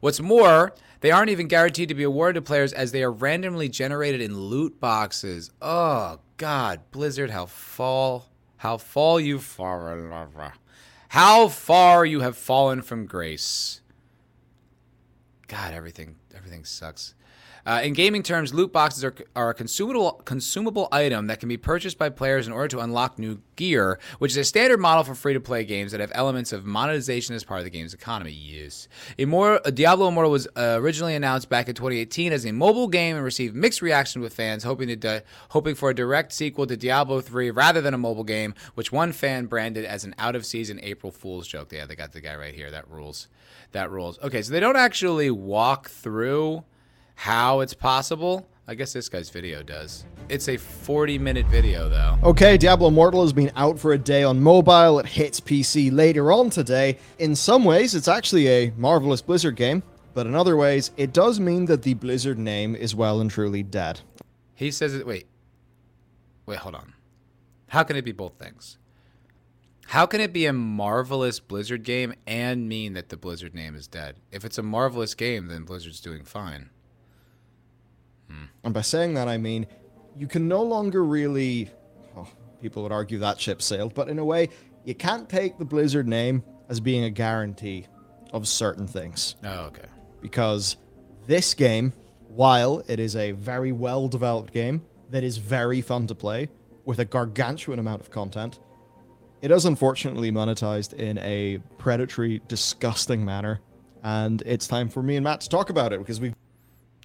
[SPEAKER 1] What's more, they aren't even guaranteed to be awarded to players as they are randomly generated in loot boxes. Oh God, Blizzard, how fall, how fall you far, how far you have fallen from grace. God, everything, everything sucks. Uh, in gaming terms, loot boxes are, are a consumable consumable item that can be purchased by players in order to unlock new gear, which is a standard model for free to play games that have elements of monetization as part of the game's economy. Yes. Immortal, uh, Diablo Immortal was uh, originally announced back in 2018 as a mobile game and received mixed reaction with fans, hoping to di- hoping for a direct sequel to Diablo 3 rather than a mobile game, which one fan branded as an out of season April Fool's joke. Yeah, they got the guy right here. That rules. That rules. Okay, so they don't actually walk through how it's possible. I guess this guy's video does. It's a 40 minute video, though.
[SPEAKER 4] Okay, Diablo Immortal has been out for a day on mobile. It hits PC later on today. In some ways, it's actually a marvelous Blizzard game, but in other ways, it does mean that the Blizzard name is well and truly dead.
[SPEAKER 1] He says it. Wait. Wait, hold on. How can it be both things? How can it be a marvelous Blizzard game and mean that the Blizzard name is dead? If it's a marvelous game, then Blizzard's doing fine.
[SPEAKER 4] And by saying that, I mean you can no longer really. Oh, people would argue that ship sailed, but in a way, you can't take the Blizzard name as being a guarantee of certain things.
[SPEAKER 1] Oh, okay.
[SPEAKER 4] Because this game, while it is a very well developed game that is very fun to play with a gargantuan amount of content, it is unfortunately monetized in a predatory, disgusting manner. And it's time for me and Matt to talk about it because we've.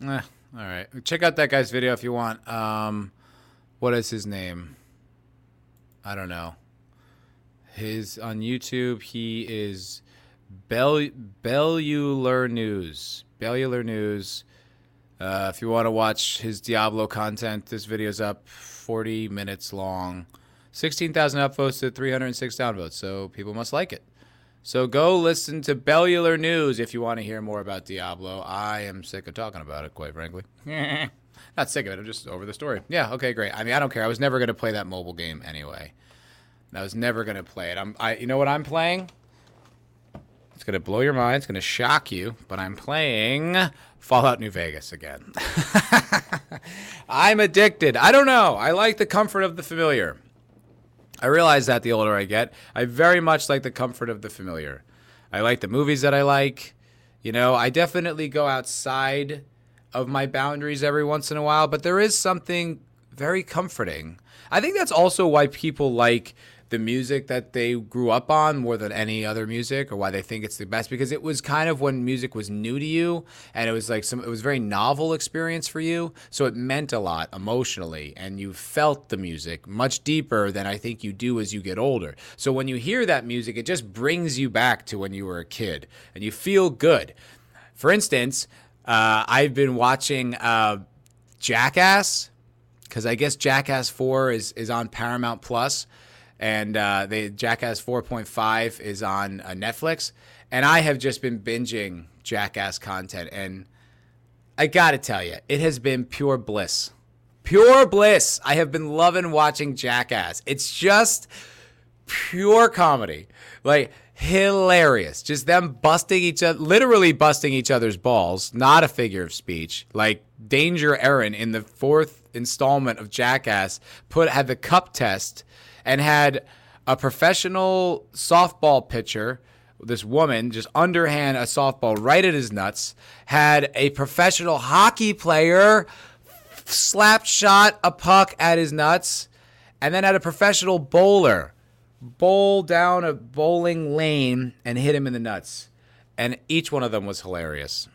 [SPEAKER 1] Eh, all right. Check out that guy's video if you want. Um, what is his name? I don't know. His on YouTube, he is Bell Bellular News. Bellular News. Uh, if you want to watch his Diablo content, this video's up 40 minutes long. 16,000 upvotes to 306 downvotes, so people must like it. So go listen to Bellular News if you want to hear more about Diablo. I am sick of talking about it, quite frankly. Not sick of it, I'm just over the story. Yeah, okay, great. I mean, I don't care. I was never going to play that mobile game anyway. I was never going to play it. I'm I you know what I'm playing? It's going to blow your mind, it's going to shock you, but I'm playing Fallout New Vegas again. I'm addicted. I don't know. I like the comfort of the familiar. I realize that the older I get, I very much like the comfort of the familiar. I like the movies that I like. You know, I definitely go outside of my boundaries every once in a while, but there is something very comforting. I think that's also why people like the music that they grew up on more than any other music or why they think it's the best because it was kind of when music was new to you and it was like some it was very novel experience for you. So it meant a lot emotionally and you felt the music much deeper than I think you do as you get older. So when you hear that music it just brings you back to when you were a kid and you feel good. For instance uh, I've been watching uh, Jackass because I guess Jackass Four is is on Paramount Plus, and uh, they Jackass Four Point Five is on uh, Netflix, and I have just been binging Jackass content, and I gotta tell you, it has been pure bliss, pure bliss. I have been loving watching Jackass. It's just pure comedy, like hilarious. Just them busting each other, literally busting each other's balls. Not a figure of speech. Like Danger Ehren in the fourth installment of Jackass put had the cup test and had a professional softball pitcher this woman just underhand a softball right at his nuts had a professional hockey player slap shot a puck at his nuts and then had a professional bowler bowl down a bowling lane and hit him in the nuts. And each one of them was hilarious.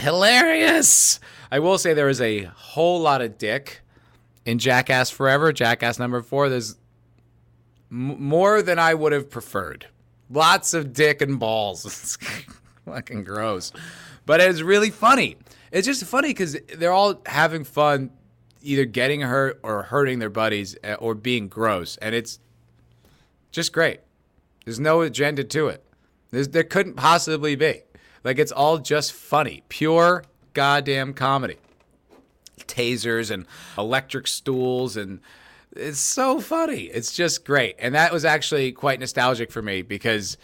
[SPEAKER 1] Hilarious! I will say there is a whole lot of dick in Jackass Forever, Jackass number four. There's m- more than I would have preferred. Lots of dick and balls. It's fucking gross. But it's really funny. It's just funny because they're all having fun, either getting hurt or hurting their buddies uh, or being gross. And it's just great. There's no agenda to it. There's, there couldn't possibly be. Like it's all just funny, pure goddamn comedy. Tasers and electric stools and it's so funny. It's just great. And that was actually quite nostalgic for me because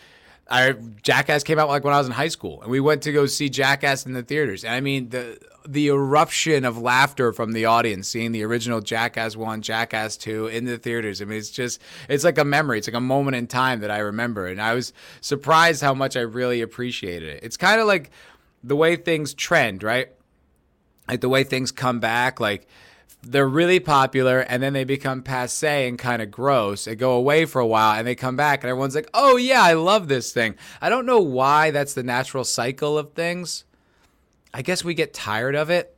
[SPEAKER 1] I Jackass came out like when I was in high school and we went to go see Jackass in the theaters. And I mean the the eruption of laughter from the audience seeing the original Jackass 1, Jackass 2 in the theaters. I mean, it's just, it's like a memory. It's like a moment in time that I remember. And I was surprised how much I really appreciated it. It's kind of like the way things trend, right? Like the way things come back. Like, they're really popular and then they become passe and kind of gross. They go away for a while and they come back and everyone's like, oh yeah, I love this thing. I don't know why that's the natural cycle of things. I guess we get tired of it.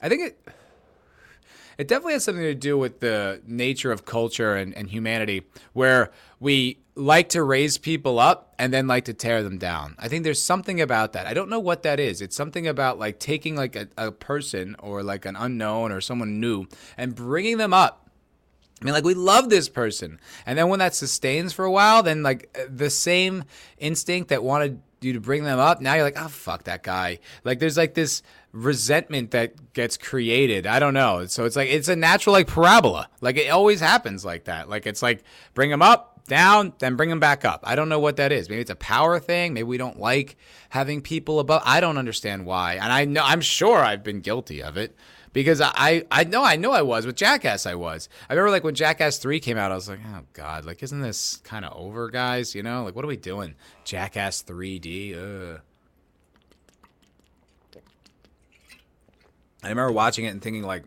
[SPEAKER 1] I think it it definitely has something to do with the nature of culture and, and humanity where we like to raise people up and then like to tear them down. I think there's something about that. I don't know what that is. It's something about like taking like a, a person or like an unknown or someone new and bringing them up I mean, like, we love this person. And then when that sustains for a while, then, like, the same instinct that wanted you to bring them up, now you're like, oh, fuck that guy. Like, there's like this resentment that gets created. I don't know. So it's like, it's a natural, like, parabola. Like, it always happens like that. Like, it's like, bring them up, down, then bring them back up. I don't know what that is. Maybe it's a power thing. Maybe we don't like having people above. I don't understand why. And I know, I'm sure I've been guilty of it because I I know I know I was with Jackass I was. I remember like when Jackass 3 came out I was like, "Oh god, like isn't this kind of over, guys, you know? Like what are we doing? Jackass three D. I remember watching it and thinking like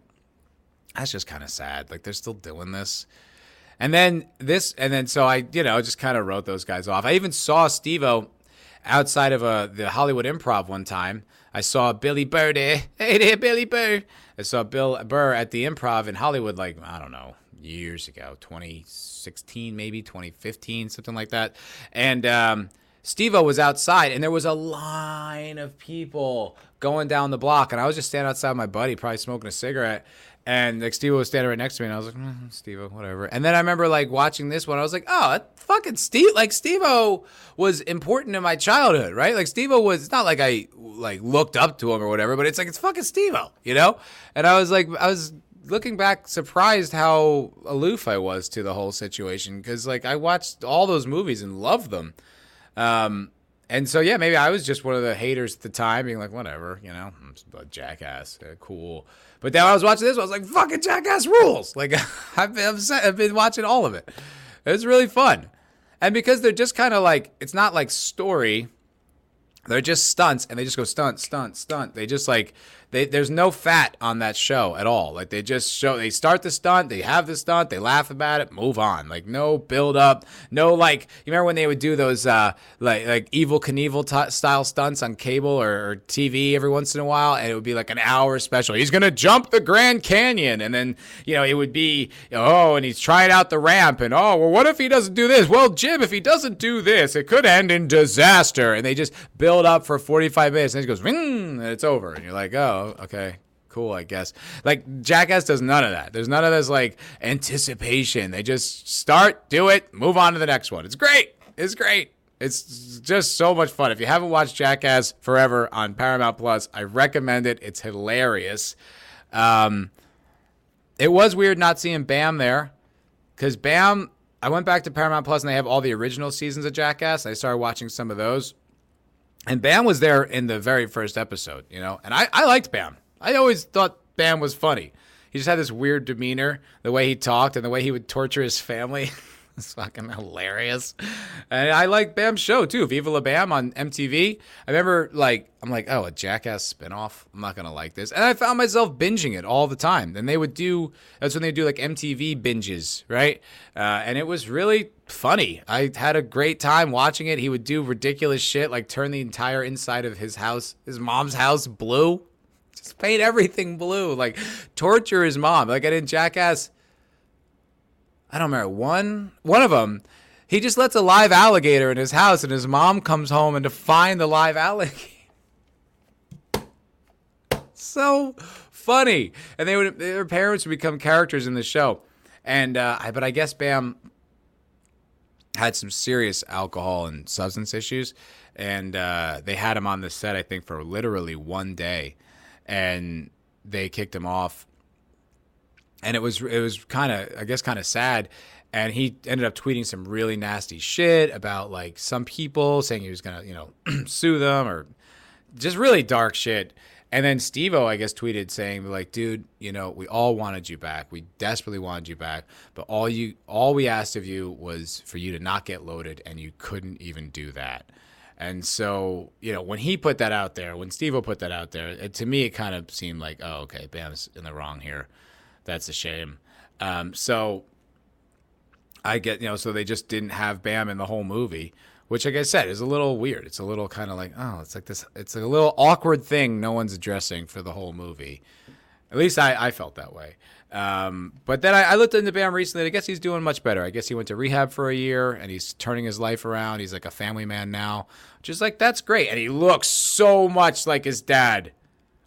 [SPEAKER 1] that's just kind of sad. Like they're still doing this. And then this and then so I, you know, just kind of wrote those guys off. I even saw Steve-O outside of a, the Hollywood Improv one time. I saw Billy Burr there. Hey there, Billy Burr. I saw Bill Burr at the Improv in Hollywood, like I don't know, years ago, 2016 maybe, 2015, something like that. And um, Steve-O was outside, and there was a line of people going down the block, and I was just standing outside my buddy, probably smoking a cigarette. And like Steve was standing right next to me, and I was like, mm, Steve, whatever. And then I remember like watching this one, I was like, oh, fucking Steve, like Steve was important in my childhood, right? Like Steve was, it's not like I like looked up to him or whatever, but it's like it's fucking Steve you know? And I was like, I was looking back surprised how aloof I was to the whole situation because like I watched all those movies and loved them. Um, and so yeah, maybe I was just one of the haters at the time, being like, whatever, you know, I'm a jackass, yeah, cool. But then I was watching this, I was like, fucking jackass rules. Like I've been, I've been watching all of it. It was really fun, and because they're just kind of like, it's not like story. They're just stunts, and they just go stunt, stunt, stunt. They just like they, there's no fat on that show at all. Like they just show, they start the stunt, they have the stunt, they laugh about it, move on. Like no build up, no like. You remember when they would do those uh, like like Evel Knievel t- style stunts on cable or, or, TV every once in a while, and it would be like an hour special. He's gonna jump the Grand Canyon, and then you know it would be oh, and he's trying out the ramp, and oh, well, what if he doesn't do this? Well, Jim, if he doesn't do this, it could end in disaster. And they just build up for 45 minutes, and he goes, and it's over, and you're like, oh oh, okay, cool, I guess. Like Jackass does none of that. There's none of this like anticipation. They just start, do it, move on to the next one. It's great. It's great. It's just so much fun. If you haven't watched Jackass Forever on Paramount Plus, I recommend it. It's hilarious. Um, it was weird not seeing Bam there because Bam. I went back to Paramount Plus and they have all the original seasons of Jackass. I started watching some of those, and Bam was there in the very first episode. You know, and I I liked Bam. I always thought Bam was funny. He just had this weird demeanor, the way he talked and the way he would torture his family. It's fucking hilarious. And I like Bam's show too, Viva La Bam on MTV. I remember like I'm like, oh, a jackass spinoff. I'm not gonna like this. And I found myself binging it all the time. And they would do that's when they do like MTV binges, right? Uh, and it was really funny. I had a great time watching it. He would do ridiculous shit, like turn the entire inside of his house, his mom's house blue. Just paint everything blue. Like torture his mom. Like I didn't Jackass I don't remember one one of them. He just lets a live alligator in his house, and his mom comes home and to find the live alligator. so funny, and they would their parents would become characters in the show, and uh, I but I guess Bam had some serious alcohol and substance issues, and uh, they had him on the set I think for literally one day, and they kicked him off and it was it was kind of I guess kind of sad. And he ended up tweeting some really nasty shit about like some people saying he was gonna you know sue them or just really dark shit. And then Steve-O, I guess, tweeted saying like, dude, you know, we all wanted you back. We desperately wanted you back, but all you all we asked of you was for you to not get loaded, and you couldn't even do that. And so, you know, when he put that out there, when Steve-O put that out there, it, to me, it kind of seemed like, oh, okay, Bam's in the wrong here. That's a shame. Um, so I get, you know, so they just didn't have Bam in the whole movie, which, like I said, is a little weird. It's a little kind of like, oh, it's like this, it's a little awkward thing no one's addressing for the whole movie. At least I, I felt that way. Um, but then I, I, looked into Bam recently. And I guess he's doing much better. I guess he went to rehab for a year and he's turning his life around. He's like a family man now, which is like, that's great. And he looks so much like his dad.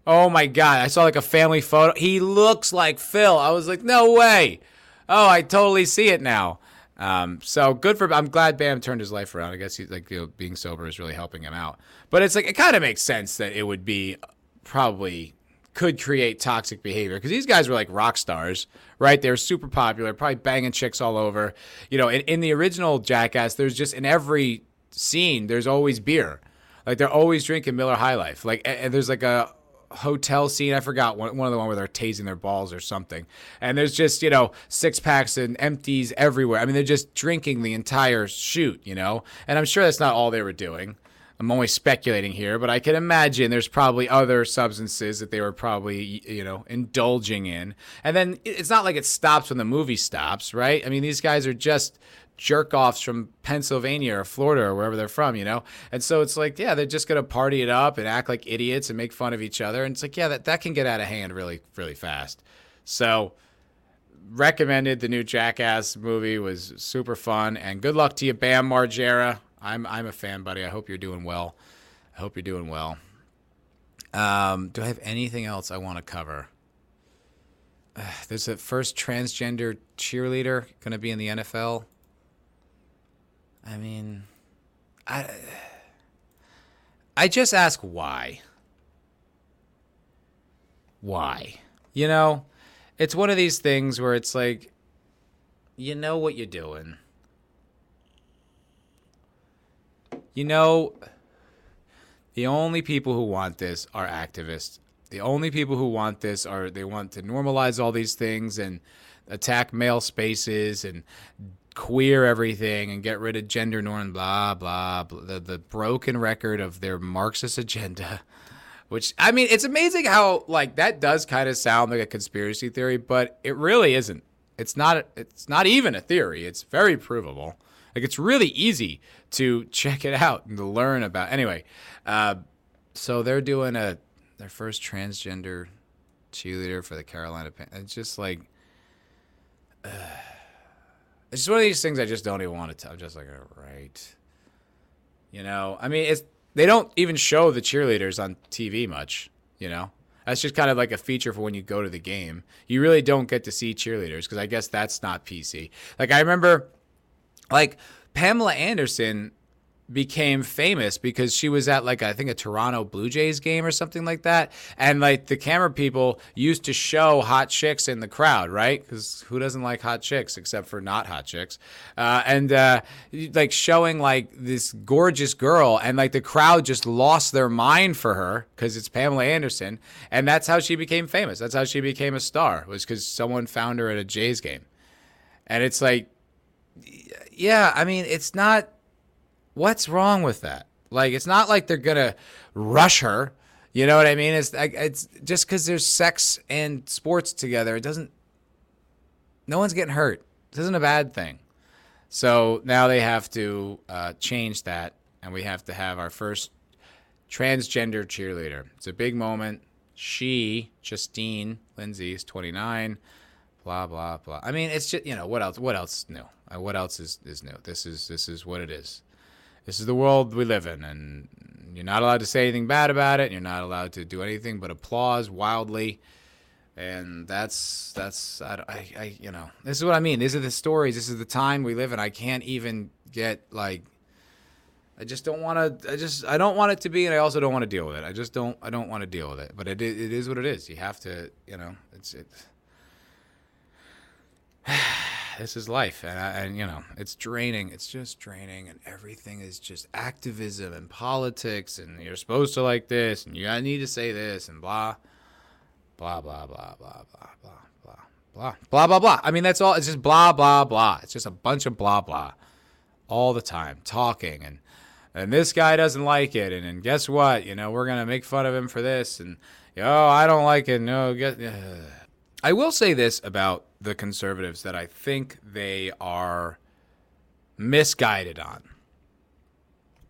[SPEAKER 1] Oh my god, I saw like a family photo. He looks like Phil. I was like, no way. Oh, I totally see it now. Um, so good for. I'm glad Bam turned his life around. I guess he's like you know, being sober is really helping him out. But it's like it kind of makes sense that it would be probably could create toxic behavior because these guys were like rock stars, right? They were super popular, probably banging chicks all over. You know, in, in the original Jackass, there's just in every scene there's always beer. Like they're always drinking Miller High Life. Like and there's like a hotel scene. I forgot one, one of the one where they're tasing their balls or something. And there's just, you know, six packs and empties everywhere. I mean, they're just drinking the entire shoot, you know? And I'm sure that's not all they were doing. I'm only speculating here, but I can imagine there's probably other substances that they were probably, you know, indulging in. And then it's not like it stops when the movie stops, right? I mean, these guys are just jerk offs from Pennsylvania or Florida or wherever they're from, you know? And so it's like, yeah, they're just going to party it up and act like idiots and make fun of each other. And it's like, yeah, that, that can get out of hand really, really fast. So, recommended the new Jackass movie was super fun. And good luck to you, Bam Margera. I'm, I'm a fan, buddy. I hope you're doing well. I hope you're doing well. Um, do I have anything else I want to cover? Uh, there's a first transgender cheerleader going to be in the NFL. I mean, I I just ask why. Why? You know, it's one of these things where it's like you know what you're doing. You know the only people who want this are activists. The only people who want this are they want to normalize all these things and attack male spaces and queer everything and get rid of gender norm, blah, blah, blah the, the broken record of their Marxist agenda. Which, I mean, it's amazing how, like, that does kind of sound like a conspiracy theory, but it really isn't. It's not, it's not even a theory. It's very provable. Like, it's really easy to check it out and to learn about. Anyway, uh, so they're doing a, their first transgender cheerleader for the Carolina. It's just like, uh, it's just one of these things I just don't even want to tell. I'm just like, all right. You know, I mean, it's they don't even show the cheerleaders on TV much. You know, That's just kind of like a feature for when you go to the game. You really don't get to see cheerleaders because I guess that's not PC. Like I remember, like Pamela Anderson became famous because she was at like I think a Toronto Blue Jays game or something like that, and like the camera people used to show hot chicks in the crowd, right? Because who doesn't like hot chicks except for not hot chicks? Uh, and uh, like showing like this gorgeous girl, and like the crowd just lost their mind for her because it's Pamela Anderson, and that's how she became famous. That's how she became a star was because someone found her at a Jays game, and it's like, yeah, I mean, it's not What's wrong with that? Like, it's not like they're gonna rush her. You know what I mean? It's it's just because there's sex and sports together. It doesn't. No one's getting hurt. This isn't a bad thing. So now they have to uh, change that, and we have to have our first transgender cheerleader. It's a big moment. She, Justine Lindsay, is 29. Blah blah blah. I mean, it's just you know what else? What else is new? Uh, what else is is new? This is this is what it is this is the world we live in, and you're not allowed to say anything bad about it. You're not allowed to do anything but applause wildly, and that's that's I, I, I you know this is what I mean. These are the stories. This is the time we live in. I can't even get like. I just don't want to. I just I don't want it to be, and I also don't want to deal with it. I just don't. I don't want to deal with it. But it it is what it is. You have to. You know. It's it. this is life and, I, and you know it's draining it's just draining and everything is just activism and politics and you're supposed to like this and you need to say this and blah blah blah blah blah blah blah blah blah blah blah blah i mean that's all it's just blah blah blah it's just a bunch of blah blah all the time talking and and this guy doesn't like it and, and guess what you know we're gonna make fun of him for this and oh i don't like it no get uh. I will say this about the conservatives that I think they are misguided on.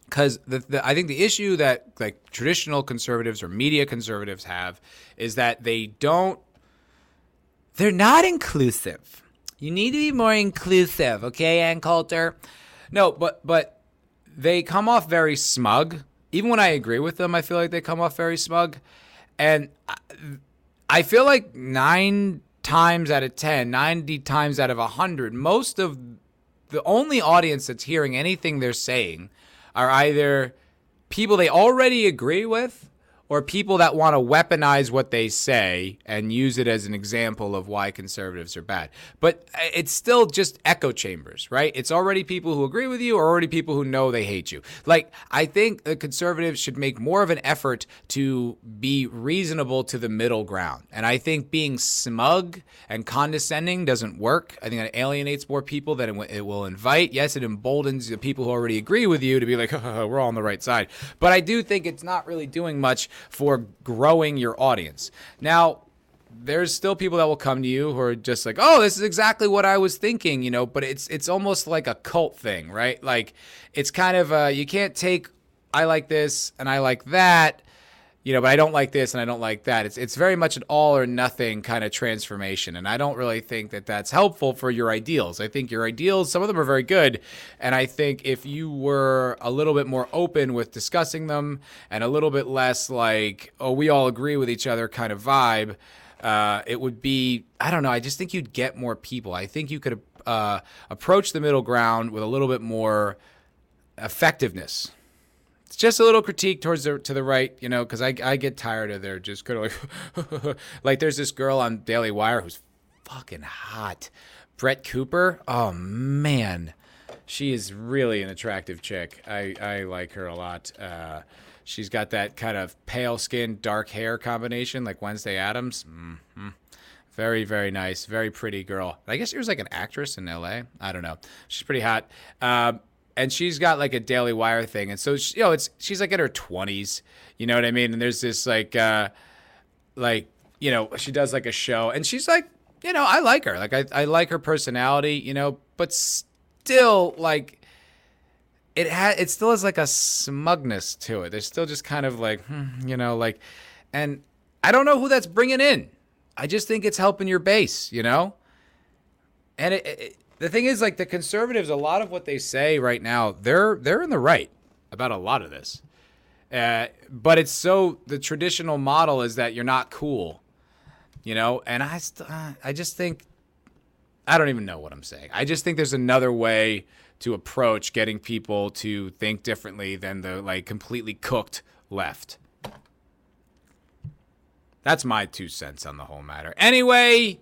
[SPEAKER 1] Because I think the issue that like traditional conservatives or media conservatives have is that they don't, they're not inclusive. You need to be more inclusive, okay, Ann Coulter? No, but but they come off very smug. Even when I agree with them, I feel like they come off very smug, and I, I feel like nine times out of 10, 90 times out of 100, most of the only audience that's hearing anything they're saying are either people they already agree with or people that want to weaponize what they say and use it as an example of why conservatives are bad. But uh, it's still just echo chambers, right? It's already people who agree with you or already people who know they hate you. Like, I think the conservatives should make more of an effort to be reasonable to the middle ground. And I think being smug and condescending doesn't work. I think it alienates more people than it will invite. Yes, it emboldens the people who already agree with you to be like, oh, we're all on the right side. But I do think it's not really doing much for growing your audience. Now, there's still people that will come to you who are just like, "Oh, this is exactly what I was thinking," you know, but it's it's almost like a cult thing, right? Like it's kind of uh you can't take I like this and I like that you know, but I don't like this and I don't like that. It's it's very much an all or nothing kind of transformation, and I don't really think that that's helpful for your ideals. I think your ideals, some of them are very good, and I think if you were a little bit more open with discussing them and a little bit less like, oh, we all agree with each other kind of vibe, uh, it would be. I don't know. I just think you'd get more people. I think you could uh, approach the middle ground with a little bit more effectiveness it's just a little critique towards the to the right, you know, because I I get tired of their just kind of like like there's this girl on Daily Wire who's fucking hot, Brett Cooper. Oh man, she is really an attractive chick. I I like her a lot. Uh, she's got that kind of pale skin, dark hair combination like Wednesday Addams. Mm-hmm. Very, very nice. Very pretty girl. I guess she was like an actress in LA. I don't know. She's pretty hot. Uh, and she's got like a Daily Wire thing, and so she, you know, it's she's like in her twenties, you know what I mean? And there's this like, uh, like you know, she does like a show, and she's like, you know, I like her, like I I like her personality, you know, but still like. It had it still has like a smugness to it. There's still just kind of like, hmm, you know, like, and I don't know who that's bringing in. I just think it's helping your base, you know. And it, it the thing is like the conservatives a lot of what they say right now they're they're in the right about a lot of this Uh, but it's so the traditional model is that you're not cool, you know. And I, st- uh, I just think, I don't even know what I'm saying. I just think there's another way to approach getting people to think differently than the like completely cooked left. That's my two cents on the whole matter. Anyway,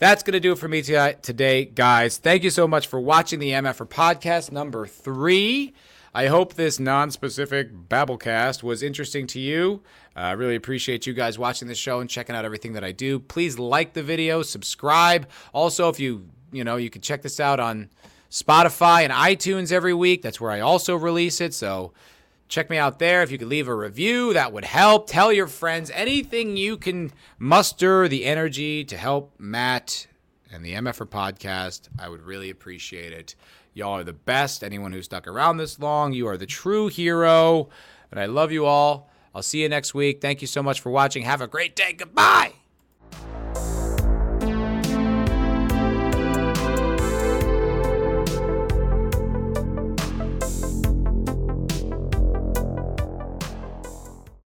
[SPEAKER 1] that's going to do it for me today, guys. Thank you so much for watching the MFR podcast number three. I hope this non specific Babblecast was interesting to you. I uh, really appreciate you guys watching the show and checking out everything that I do. Please like the video, subscribe. Also, if you, you know, you can check this out on Spotify and iTunes every week. That's where I also release it. So check me out there. If you could leave a review, that would help. Tell your friends anything you can muster the energy to help Matt and the MFR podcast. I would really appreciate it. Y'all are the best. Anyone who stuck around this long, you are the true hero. And I love you all. I'll see you next week. Thank you so much for watching. Have a great day. Goodbye.